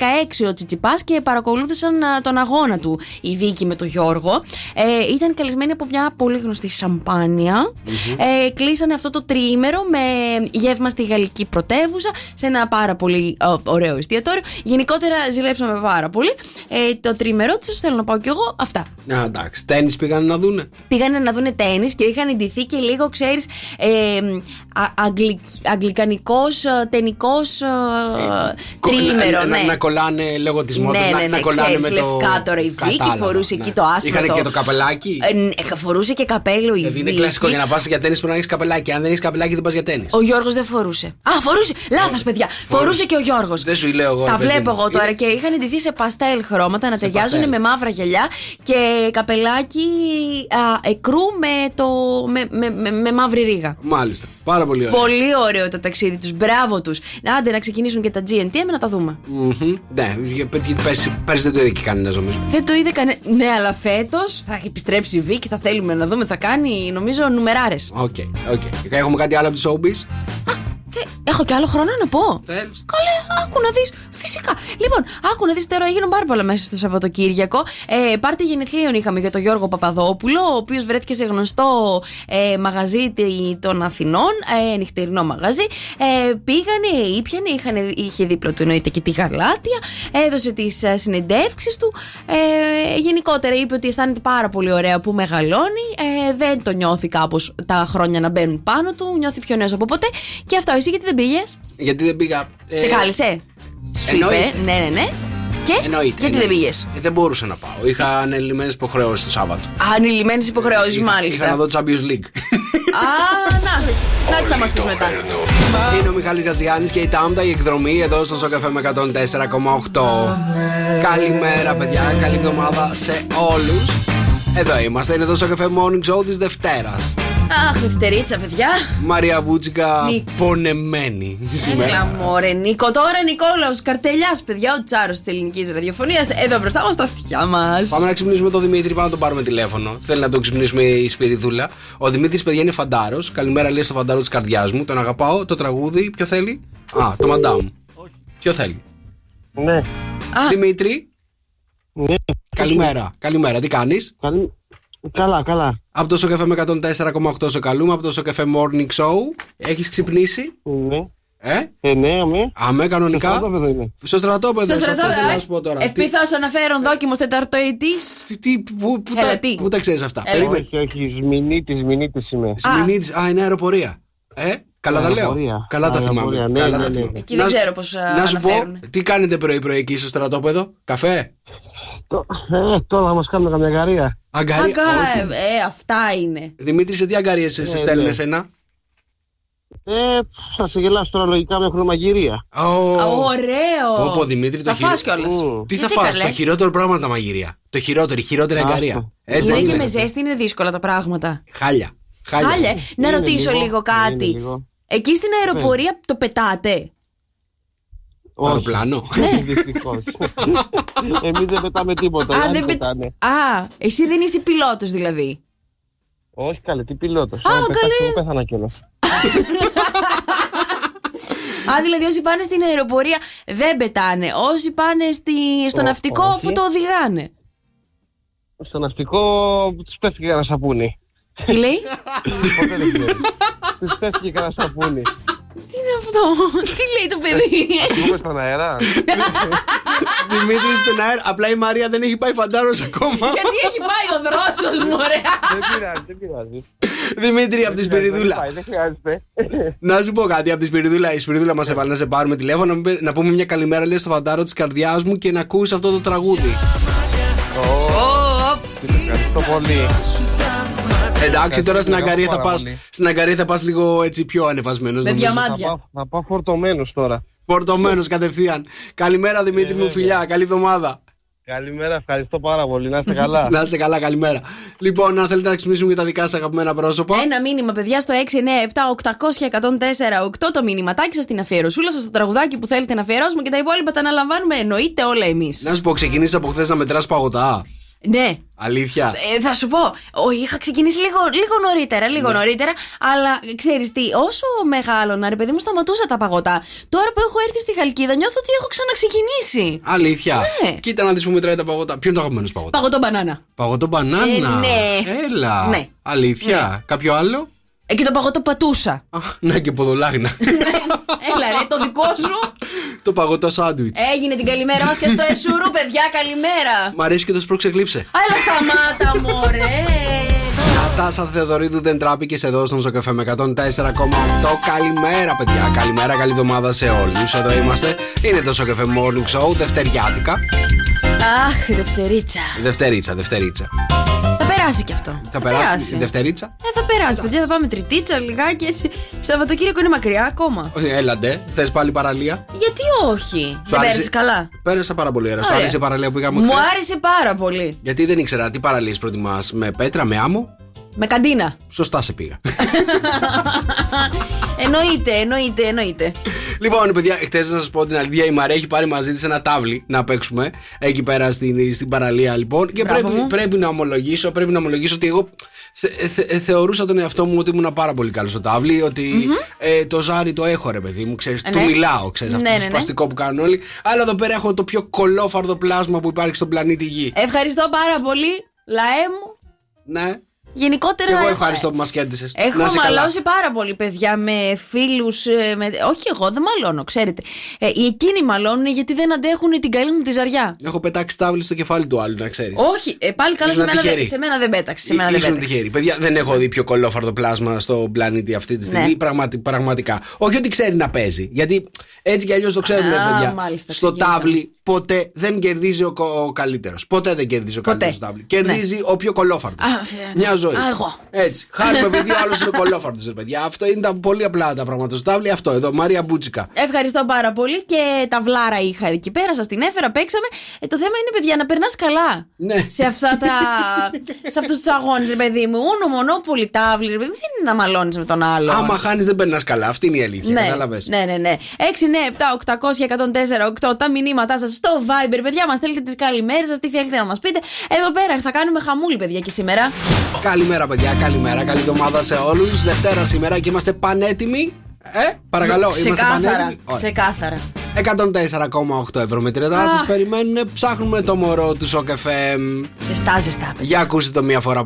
ο Τσιτσιπάς και παρακολούθησαν α, τον αγώνα του η Βίκη με τον Γιώργο. Ε, ήταν καλεσμένοι από μια πολύ γνωστή σαμπάνια. Ε, κλείσανε αυτό το τριήμερο με γεύμα στη γαλλική πρωτεύουσα, σε ένα πάρα πολύ ε, ωραίο εστιατόριο. Γενικότερα ζηλέψαμε πάρα πολύ. Ε, το τρίμερο του, θέλω να πάω κι εγώ, αυτά. Α, εντάξει. Τέννη πήγαν να δούνε. Πήγανε να δούνε τέννη και είχαν εντυθεί και λίγο, ξέρεις, ε, αγγλικανικός, τενικός τρίμερο. να, ναι. να κολλάνε λόγω της μόδας. ναι, να, ναι, ναι, να κολλάνε ξέρεις, με το. λευκά τώρα η Βίκη, Κατάλαβα, φορούσε ναι. εκεί το άσπρο. Είχαν και το καπελάκι; Ε, ναι, φορούσε και καπέλο η Δηλαδή είναι Βίκη. κλασικό για να πας για τέννη πρέπει να έχεις καπελάκι. Αν δεν έχεις καπελάκι δεν πας για τέννη. Ο Γιώργος δεν φορούσε. Α, φορούσε! Λάθος, παιδιά. Φορούσε και ο Γιώργος. Δεν σου λέω εγώ. Τα ρε παιδί βλέπω μου. εγώ τώρα Είναι- και είχαν ντυθεί σε παστέλ χρώματα να Σε ταιριάζουν παστέλ. με μαύρα γυαλιά και καπελάκι α, εκρού με, το, με, με, με, με μαύρη ρίγα. Μάλιστα. Πάρα πολύ ωραία. Πολύ ωραίο το ταξίδι τους. Μπράβο τους. Άντε να ξεκινήσουν και τα GNTM να τα δούμε. Μμμ. Ναι, γιατί πέρσι, πέρσι δεν το είδε και κανένας νομίζω. Δεν το είδε κανένα. Ναι, αλλά φέτος θα επιστρέψει η Βίκη, θα θέλουμε να δούμε. Θα κάνει, νομίζω, νούμερα, ρε. OK, OK. Και Έχουμε κάτι άλλο από το showbiz; Έχω και άλλο χρόνο να πω. Θέλεις; Καλέ, άκου να δεις. Φυσικά. Λοιπόν, άκου να δεις τώρα έγιναν πάρα πολλά μέσα στο Σαββατοκύριακο. Ε, πάρτι γενεθλίων είχαμε για τον Γιώργο Παπαδόπουλο, ο οποίος βρέθηκε σε γνωστό ε, μαγαζί τι- των Αθηνών, ε, νυχτερινό μαγαζί. Ε, πήγανε, ήπιανε, είχαν, είχε δίπλα του εννοείται και τη Γαλάτεια, έδωσε τις συνεντεύξεις του. Ε, γενικότερα είπε ότι αισθάνεται πάρα πολύ ωραία που μεγαλώνει. Ε, δεν το νιώθει κάπως τα χρόνια να μπαίνουν πάνω του, νιώθει πιο νέος από ποτέ. Και αυτό, εσύ γιατί δεν πήγες; Γιατί δεν πήγα. ε, Σε κάλεσε. Σου εννοείται. είπε. Ναι, ναι, ναι. Και Εννοείται. γιατί δεν εννοείται. πήγες; Ε, δεν μπορούσα να πάω. Είχα ανελημμένες υποχρεώσεις το Σάββατο. Ανηλυμένε υποχρεώσεις, Είχα- μάλιστα. Είχα να δω το Champions League. Α, να. Να τι θα μας πεις μετά. Είναι ο Μιχάλης Γαζιάννης και η Τάμτα η εκδρομή εδώ στο Σοκαφέ με 104,8. Καλημέρα, παιδιά. Καλή εβδομάδα σε όλους. Εδώ είμαστε. Είναι εδώ στο Café Morning Show της Δευτέρας. Αχ, δευτερίτσα, παιδιά. Μαρία Μπούτσικα Νίκ. πονεμένη Έλα, σήμερα. μωρέ, Νίκο. Τώρα Νικόλαος Καρτελιάς, παιδιά, ο τσάρος της ελληνικής ραδιοφωνίας. Εδώ μπροστά μας τα αυτιά μας. Πάμε να ξυπνήσουμε τον Δημήτρη, πάμε να τον πάρουμε τηλέφωνο. Θέλει να τον ξυπνήσουμε η Σπυριδούλα. Ο Δημήτρης, παιδιά, είναι φαντάρος. Καλημέρα, λέει στο φαντάρο της καρδιάς μου. Τον αγαπάω. Το τραγούδι, ποιο θέλει; Α, το μαντάμ. Ποιο θέλει; Ναι. Α. Δημήτρη, ναι. καλημέρα. Καλημέρα, τι κάνεις; Καλή... Καλά, καλά. Από το Σοκαφέ με 104,8 σε καλούμε. Από το Σοκαφέ Morning Show. Έχεις ξυπνήσει; Ναι. Ε, Ε, ναι, αμέ. αμέ κανονικά. Αυτό δεν είναι. Στο στρατόπεδο, Στο σε αυτό στρατό, θέλω να σου πω τώρα. Ευπηθώς αναφέρον δόκιμος τεταρτοετής. Τι, τι, πού, πού, Έλα, τα, τι. πού τα ξέρεις αυτά; Έλα. Περίμενε. Όχι, όχι, Σμινίτης, Σμινίτης είμαι. Σμηνίτης, α, είναι αεροπορία. Ε, καλά τα λέω. Αεροπορία. Καλά τα θυμάμαι. Αεροπορία, ναι, Καλά ναι, τα ναι. θυμάμαι. Εκεί δεν Να- ξέρω πώς, α, Να σου πω, αναφέρουνε. τι κάνετε πρωί-πρωί εκεί στο στρατόπεδο, καφέ, Το- Ε, τώρα θα μας κάνουν καμιά γαρία. αγκαρία. Αγκα, Όχι. ε, αυτά είναι. Δημήτρη, σε τι αγκαρίες σε Ναι, στέλνουν ναι. εσένα; Ε, θα σε γελάσω τώρα λογικά με χρονομαγειρία. Ω, Α, Ωραίο. Πω, πω, Δημήτρη, το Θα φας χειρο- κιόλας. Μμ. Τι θα Γιατί φας, καλέ; το χειρότερο πράγμα είναι τα μαγειρία. Το χειρότερο, η χειρότερη Άστο. αγκαρία. Έτσι Είναι δεν και με ζέστη είναι δύσκολα τα πράγματα. Χάλια. Χάλια. Χάλια. Να Είναι ρωτήσω λίγο, λίγο είναι κάτι. λίγο. Εκεί στην αεροπορία το πετάτε; Το αεροπλάνο. Δυστυχώς. Εμείς δεν πετάμε τίποτα. οι Α, άλλοι δεν πε- πετάνε. Α, εσύ δεν είσαι πιλότος δηλαδή. Όχι καλέ, τι πιλότος. Α, Αν πετάξω, καλέ. εγώ πέθανα κιόλας. Α, δηλαδή όσοι πάνε στην αεροπορία δεν πετάνε. Όσοι πάνε στη, στο Ω, ναυτικό όχι. αφού το οδηγάνε. Στο ναυτικό τους πέφτει και ένα σαπούνι. Τι λέει; Ποτέ δεν ξέρεις. Τους πέφτει και ένα σαπούνι. Τι είναι αυτό, τι λέει το παιδί; Πούμε στον αέρα. Δημήτρης στον αέρα. Απλά η Μαρία δεν έχει πάει φαντάρος ακόμα. Γιατί έχει πάει ο δρόσος μου, ωραία. Δεν πειράζει, δεν πειράζει. Δημήτρη από τη Δεν Σπυριδούλα. πάει, Δεν χρειάζεται. Να σου πω κάτι από τη Σπυριδούλα. Η Σπυριδούλα μας έβαλε να σε πάρουμε τηλέφωνο. να πούμε- Να πούμε μια καλημέρα λέει στο φαντάρο της καρδιάς μου και να ακούσει αυτό το τραγούδι. Ω, Ευχαριστώ πολύ. Εντάξει, τώρα στην Ευχαριστώ Αγκαρία θα πάρα πα. πολύ. Στην Αγκαρία θα πας λίγο έτσι πιο ανεβασμένος. Με Θα διαμάντια. πάω, θα πάω φορτωμένος τώρα. Φορτωμένος κατευθείαν. Καλημέρα Δημήτρη μου, βέβαια. φιλιά. Καλή εβδομάδα. Καλημέρα, ευχαριστώ πάρα πολύ. Να είστε καλά. Να είσαι καλά, καλημέρα. Λοιπόν, αν θέλετε να ξυπνήσουμε για τα δικά σας αγαπημένα πρόσωπα. Ένα μήνυμα, παιδιά, στο 697-800-1048 το μήνυματάκι σα την αφιερωσούλα σας, το τραγουδάκι που θέλετε να αφιερώσουμε και τα υπόλοιπα τα αναλαμβάνουμε εννοείται όλα εμείς. Να σου πω, ξεκινήσει από χθες να μετράς παγωτά. Ναι. Αλήθεια. Ε, θα σου πω, ο, είχα ξεκινήσει λίγο, λίγο νωρίτερα, λίγο νωρίτερα, αλλά ξέρεις τι, όσο μεγάλωνα, ρε παιδί μου, σταματούσα τα παγωτά. Τώρα που έχω έρθει στη Χαλκίδα, νιώθω ότι έχω ξαναξεκινήσει. Αλήθεια. Ναι. Κοίτα να δεις που μετράει τα παγωτά. Ποιο είναι το αγαπημένο σου παγωτά; Παγωτό μπανάνα. Παγωτό μπανάνα. Ε, ναι. Έλα. Ναι. Αλήθεια. Κάποιο άλλο; Ε, και το παγωτό πατούσα. Α, ναι, και ποδολάγνα. Έλα, ρε, το δικό σου. το παγωτό σάντουιτς. Έγινε την καλημέρα μας και στο Εσουρού, παιδιά, καλημέρα. Μ' αρέσει και το σπρώξε κλείψε. Έλα, σταμάτα, μωρέ. Νατάσα Θεοδωρίδου δεν τράπηκες εδώ στον Ζωκαφέ με 104,8. Καλημέρα, παιδιά. Καλημέρα, καλή εβδομάδα σε όλους. Εδώ είμαστε. Είναι το Ζωκαφέ Morning Show, Δευτεριάτικα. Αχ, δευτερίτσα. Δευτερίτσα, Δευτερίτσα. Θα περάσει κι αυτό. Θα περάσει η Δευτερίτσα. Ε, θα περάσει, παιδιά. Θα πάμε τριτίτσα λιγάκι έτσι. Σαββατοκύριακο είναι μακριά ακόμα. Όχι, Έλαντε, θες πάλι παραλία; Γιατί όχι; Δεν πέρασε καλά. Πέρασα πάρα πολύ ωραία. Σου Ωραία. άρεσε η παραλία που είχαμε Μου χθες; άρεσε πάρα πολύ. Γιατί δεν ήξερα τι παραλίες προτιμάς. Με πέτρα, με άμμο; Με καντίνα. Σωστά σε πήγα. εννοείται, εννοείται, εννοείται. λοιπόν, παιδιά, χθες να σας πω την αλήθεια, η Μαρία έχει πάρει μαζί της ένα τάβλι να παίξουμε εκεί πέρα στην, στην παραλία, λοιπόν. Και Μπράβο πρέπει, μου. πρέπει να ομολογήσω, πρέπει να ομολογήσω ότι εγώ θε, θε- θεωρούσα τον εαυτό μου ότι ήμουν πάρα πολύ καλός στο τάβλι. ότι, ε, το ζάρι το έχω, ρε παιδί μου. Ξέρεις, Ε, του ναι. μιλάω, ξέρεις Ναι, αυτό ναι, το ναι. σπαστικό που κάνουν όλοι. Αλλά εδώ πέρα έχω το πιο κολόφαρδο πλάσμα που υπάρχει στον πλανήτη Γη. Ευχαριστώ πάρα πολύ, λαέ μου. Ναι. Γενικότερα. Και εγώ έχω- ευχαριστώ που μας κέρδισες. Έχω μαλώσει πάρα πολύ, παιδιά, με φίλους. Όχι εγώ, δεν μαλώνω, ξέρετε. Ε, οι εκείνοι μαλώνουν γιατί δεν αντέχουν την καλή μου τη ζαριά. Έχω πετάξει τάβλι στο κεφάλι του άλλου, να ξέρεις. Όχι, ε, πάλι καλά σε Ήσουν μένα, τυχερή. δεν, σε μένα δεν πέταξε. Σε μένα δεν Ήσουν πέταξε. τυχερή. Παιδιά, δεν έχω δει πιο κολόφαρδο πλάσμα στον πλανήτη αυτή τη στιγμή. Ναι. Πραγματι- πραγματικά. Όχι ότι ξέρει να παίζει. Γιατί έτσι κι αλλιώς το ξέρουμε, Α, παιδιά. μάλιστα, στο ξεκίνησαμε. τάβλι ποτέ δεν κερδίζει ο, ο καλύτερος. Ποτέ δεν κερδίζει ο Ποτέ. καλύτερος στο τάβλι. Κερδίζει ο πιο κολόφαρδος. Α, ε, Μια ζωή. α, εγώ. Έτσι. Χάρη επειδή ο άλλος είναι κολόφαρδος, ρε παιδιά. Αυτό είναι τα πολύ απλά τα πράγματα στο τάβλι. Αυτό εδώ, Μαρία Μπούτσικα. Ευχαριστώ πάρα πολύ και τα βλάρα είχα εκεί πέρα, σας την έφερα, παίξαμε. Ε, το θέμα είναι, παιδιά, να περνάς καλά. Ναι. Σε, αυτά τα, σε αυτούς τους αγώνες, ρε παιδί μου. Ούνο, μονόπολη, τάβλη, ρε παιδί μου. Δεν είναι να μαλώνεις με τον άλλο. Άμα χάνεις, δεν περνάς καλά. Αυτή είναι η αλήθεια. Ναι, Κατάλαβες. ναι, ναι, ναι. 6, 9, 7, 800 1048 τα μηνύματά σας στο Viber. Παιδιά, μας στέλνετε τις καλημέρες σας, τι θέλετε να μας πείτε. Εδώ πέρα θα κάνουμε χαμούλη, παιδιά, και σήμερα. Καλημέρα, παιδιά. Καλημέρα. Καλή εβδομάδα σε όλους. Δευτέρα σήμερα και είμαστε πανέτοιμοι. Ε, παρακαλώ, είμαστε Ξεκάθαρα. πανέτοιμοι. Ωραία. Ξεκάθαρα. 104,8 ευρώ με τριετά. Σας Αχ. περιμένουν. Ψάχνουμε το μωρό του Σοκ FM. Ζεστά, ζεστά. παιδιά. Για ακούστε το μία φορά.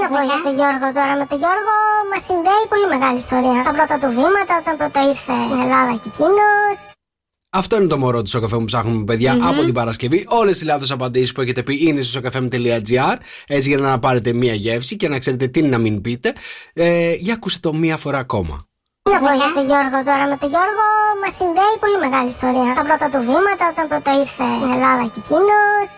Να πω για τον Γιώργο τώρα. Με τον Γιώργο μας συνδέει πολύ μεγάλη ιστορία. Τα πρώτα του βήματα, όταν πρώτα ήρθε στην Ελλάδα και εκείνος. Αυτό είναι το μωρό του Σοκαφέ που ψάχνουμε, παιδιά, από την Παρασκευή. Όλες οι λάθος απαντήσεις που έχετε πει είναι στο sokafm.gr. Έτσι για να πάρετε μία γεύση και να ξέρετε τι να μην πείτε. Ε, για ακούστε το μία φορά ακόμα. Να πω για τον Γιώργο τώρα. Με τον Γιώργο μας συνδέει πολύ μεγάλη ιστορία. Τα πρώτα του βήματα, όταν πρώτα ήρθε στην Ελλάδα και εκείνος.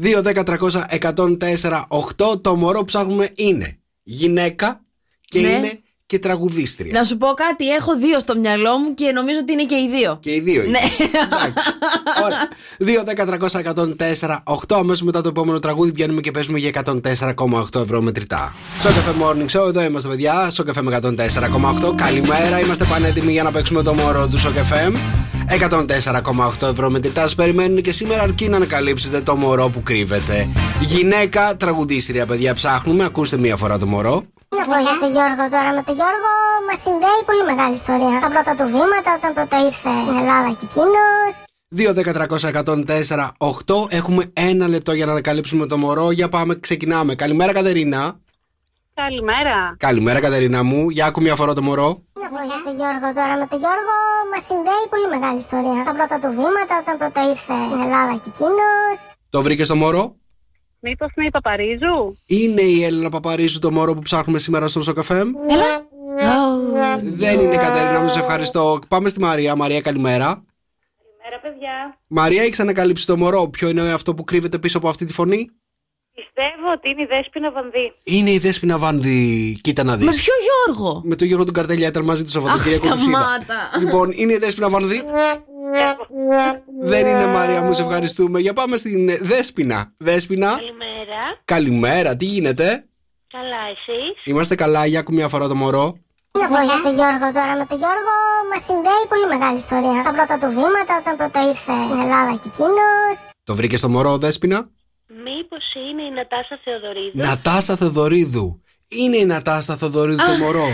2, 10, 300, 104, 8. Το μωρό που ψάχνουμε είναι γυναίκα και Ναι. είναι και τραγουδίστρια. Να σου πω κάτι, έχω δύο στο μυαλό μου και νομίζω ότι είναι και οι δύο. Και οι δύο είναι. Ναι. Ωραία. 2, 10, 300, 104, 8. Αμέσως μετά το επόμενο τραγούδι βγαίνουμε και παίζουμε για 104,8 ευρώ μετρητά. Σοκαφέ Morning Show, εδώ είμαστε παιδιά. Σοκαφέ με 104,8. Καλημέρα, είμαστε πανέτοιμοι για να παίξουμε το μωρό του Σοκαφέ. 104,8 ευρώ μετρητά. Σας περιμένουν και σήμερα αρκεί να ανακαλύψετε το μωρό που κρύβεται. Γυναίκα τραγουδίστρια, παιδιά, ψάχνουμε. Ακούστε μία φορά το μωρό. Να πω για τον Γιώργο τώρα. Με τον Γιώργο μας συνδέει πολύ μεγάλη ιστορία. Τα πρώτα του βήματα, όταν πρώτα ήρθε στην Ελλάδα και εκείνος. 2, 10, 300, 104, 8. Έχουμε ένα λεπτό για να ανακαλύψουμε το μωρό. Για πάμε, ξεκινάμε. Καλημέρα, Κατερίνα. Καλημέρα. Καλημέρα, Κατερίνα μου. Για άκου μια φορά το μωρό. Να Να πω για τον Γιώργο τώρα. Με τον Γιώργο μας συνδέει πολύ μεγάλη ιστορία. Τα πρώτα του βήματα όταν πρώτα ήρθε στην Ελλάδα και εκείνος. Το βρήκες το μωρό; Μήπως είναι η Παπαρίζου; Είναι η Έλληνα Παπαρίζου το μωρό που ψάχνουμε σήμερα στο Σοκαφέ. Έλα. Δεν είναι η Κατερίνα μου, σε ευχαριστώ. Πάμε στη Μαρία. Μαρία, καλημέρα. Καλημέρα, παιδιά. Μαρία, έχει ανακαλύψει το μωρό. Ποιο είναι αυτό που κρύβεται πίσω από αυτή τη φωνή; Πιστεύω ότι είναι η Δέσποινα Βανδύ. Είναι η Δέσποινα Βάνδη. Κοίτα να δεις. Με ποιο Γιώργο; Με τον Γιώργο του Καρτέλια ήταν μαζί του Σαββατοκύριακο. Αχ, τους είδα. σταμάτα. Λοιπόν, είναι η Δέσποινα Βάνδη. Δεν είναι Μαρία μου, σε ευχαριστούμε. Για πάμε στην ε, Δέσποινα. Δέσποινα. Καλημέρα. Καλημέρα, τι γίνεται; Καλά, εσείς; Είμαστε καλά, για ακόμη μια φορά το μωρό. Να πω για τον Γιώργο τώρα. Με τον Γιώργο μας συνδέει πολύ μεγάλη ιστορία. Τα πρώτα του βήματα όταν πρώτα ήρθε στην Ελλάδα και εκείνος. Το βρήκε το μωρό, Δέσποινα; Μήπως είναι η Νατάσα Θεοδωρίδου; Νατάσα Θεοδωρίδου. Είναι η Νατάσα Θεοδωρίδου το μωρό.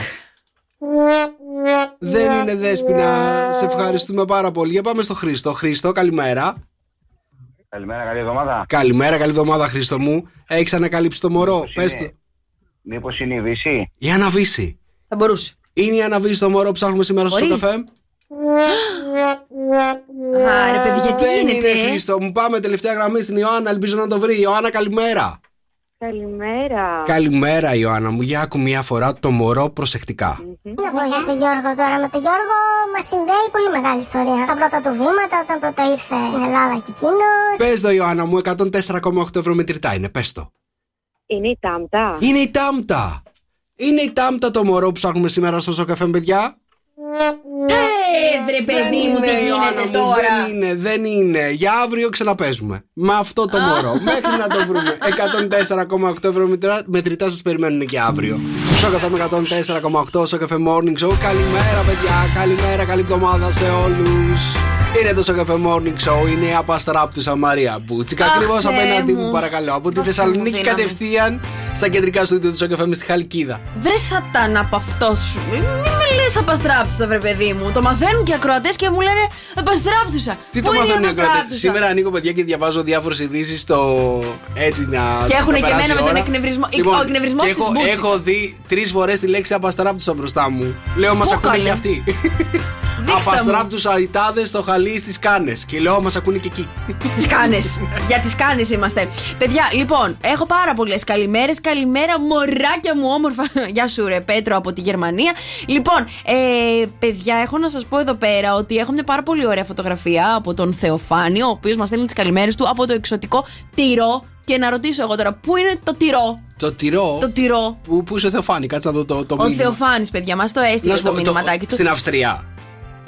Δεν είναι Δέσποινα. Σε ευχαριστούμε πάρα πολύ. Για πάμε στο Χρήστο. Χρήστο, καλημέρα. Καλημέρα, καλή εβδομάδα. Καλημέρα, καλή εβδομάδα, Χρήστο μου. Έχεις ανακαλύψει το μωρό; Πες είναι; το. Μήπως είναι η Βύση. Η Αναβίση. Θα μπορούσε. Είναι η Αναβίση το μωρό που ψάχνουμε σήμερα στο Μπορεί. καφέ. Άρε, παιδιά, τι Δεν γίνεται. είναι ε; Χρήστο μου. Πάμε τελευταία γραμμή στην Ιωάννα. Ελπίζω να το βρει. Ιωάννα, καλημέρα. Καλημέρα. Καλημέρα, Ιωάννα μου. Για άκου μια φορά το μωρό προσεκτικά. Να πω για τον Γιώργο τώρα. Με τον Γιώργο μας συνδέει πολύ μεγάλη ιστορία. Τα πρώτα του βήματα όταν πρώτα ήρθε στην Ελλάδα και εκείνο. Πες το, Ιωάννα μου, 104,8 ευρώ μετρητά είναι. Πες το. Είναι η Τάμτα. Είναι η Τάμτα. Είναι η Τάμτα το μωρό που ψάχνουμε σήμερα στο σοκαφέ, παιδιά. Ε, βρε παιδί μου, τι Ιωάννα γίνεται μου, τώρα; Δεν είναι, δεν είναι. Για αύριο ξαναπέζουμε. Με αυτό το μωρό. Μέχρι να το βρούμε. 104,8 ευρώ μετρά- μετρητά σας περιμένουν και αύριο. Στο καφέ με 104,8 στο καφέ Morning Show. Καλημέρα, παιδιά. Καλημέρα, καλή εβδομάδα σε όλους. Είναι το Σοκαφέ Morning Show, είναι η Απαστράπτουσα Μαρία Μπούτσικα. Αχ, Ακριβώς Θεέ απέναντί μου. μου, παρακαλώ. Από τη Δώσε μου Θεσσαλονίκη δύναμη. κατευθείαν στα κεντρικά στούντιο του Σοκαφέ με στη Χαλκίδα. Βρε σατάνα από αυτό σου. Μην με λες απαστράπτουσα, βρε παιδί μου. Το μαθαίνουν και οι ακροατές και μου λένε απαστράπτουσα. Τι Πού το είναι η μαθαίνουν οι ακροατές; απαστράπτουσα; Σήμερα ανοίγω παιδιά και διαβάζω διάφορες ειδήσεις στο. Έτσι να. Και έχουν να και περάσει εμένα η με τον ώρα. εκνευρισμό- Λοιπόν, ο εκνευρισμός και της έχω, Μπούτσικα. έχω δει τρεις φορές τη λέξη απαστράπτουσα μπροστά μου. Λέω μας Πού ακούνε καλέ; και αυτοί. Δείξτε μου. Απαστράπτουσα οι τάδες στο χαλί στις κάνες. Και λέω μας ακούνε και εκεί. Τι κάνες. Για τις κάνες είμαστε. Παιδιά, λοιπόν, έχω πάρα πολλές καλημέρες. Καλημέρα, μωράκια μου, όμορφα. Γεια σου, ρε Πέτρο από τη Γερμανία. Λοιπόν, ε, παιδιά, έχω να σας πω εδώ πέρα ότι έχω μια πάρα πολύ ωραία φωτογραφία από τον Θεοφάνη, ο οποίος μας στέλνει τις καλημέρες του από το εξωτικό τυρό. Και να ρωτήσω εγώ τώρα, πού είναι το τυρό, Το τυρό; το τυρό. Που, που είσαι Θεοφάνη, κάτσε να δω το, το Ο μήνυμα. Θεοφάνης, παιδιά, μας το έστειλε Να σου το πω, μηνυματάκι του. Στην Αυστρία.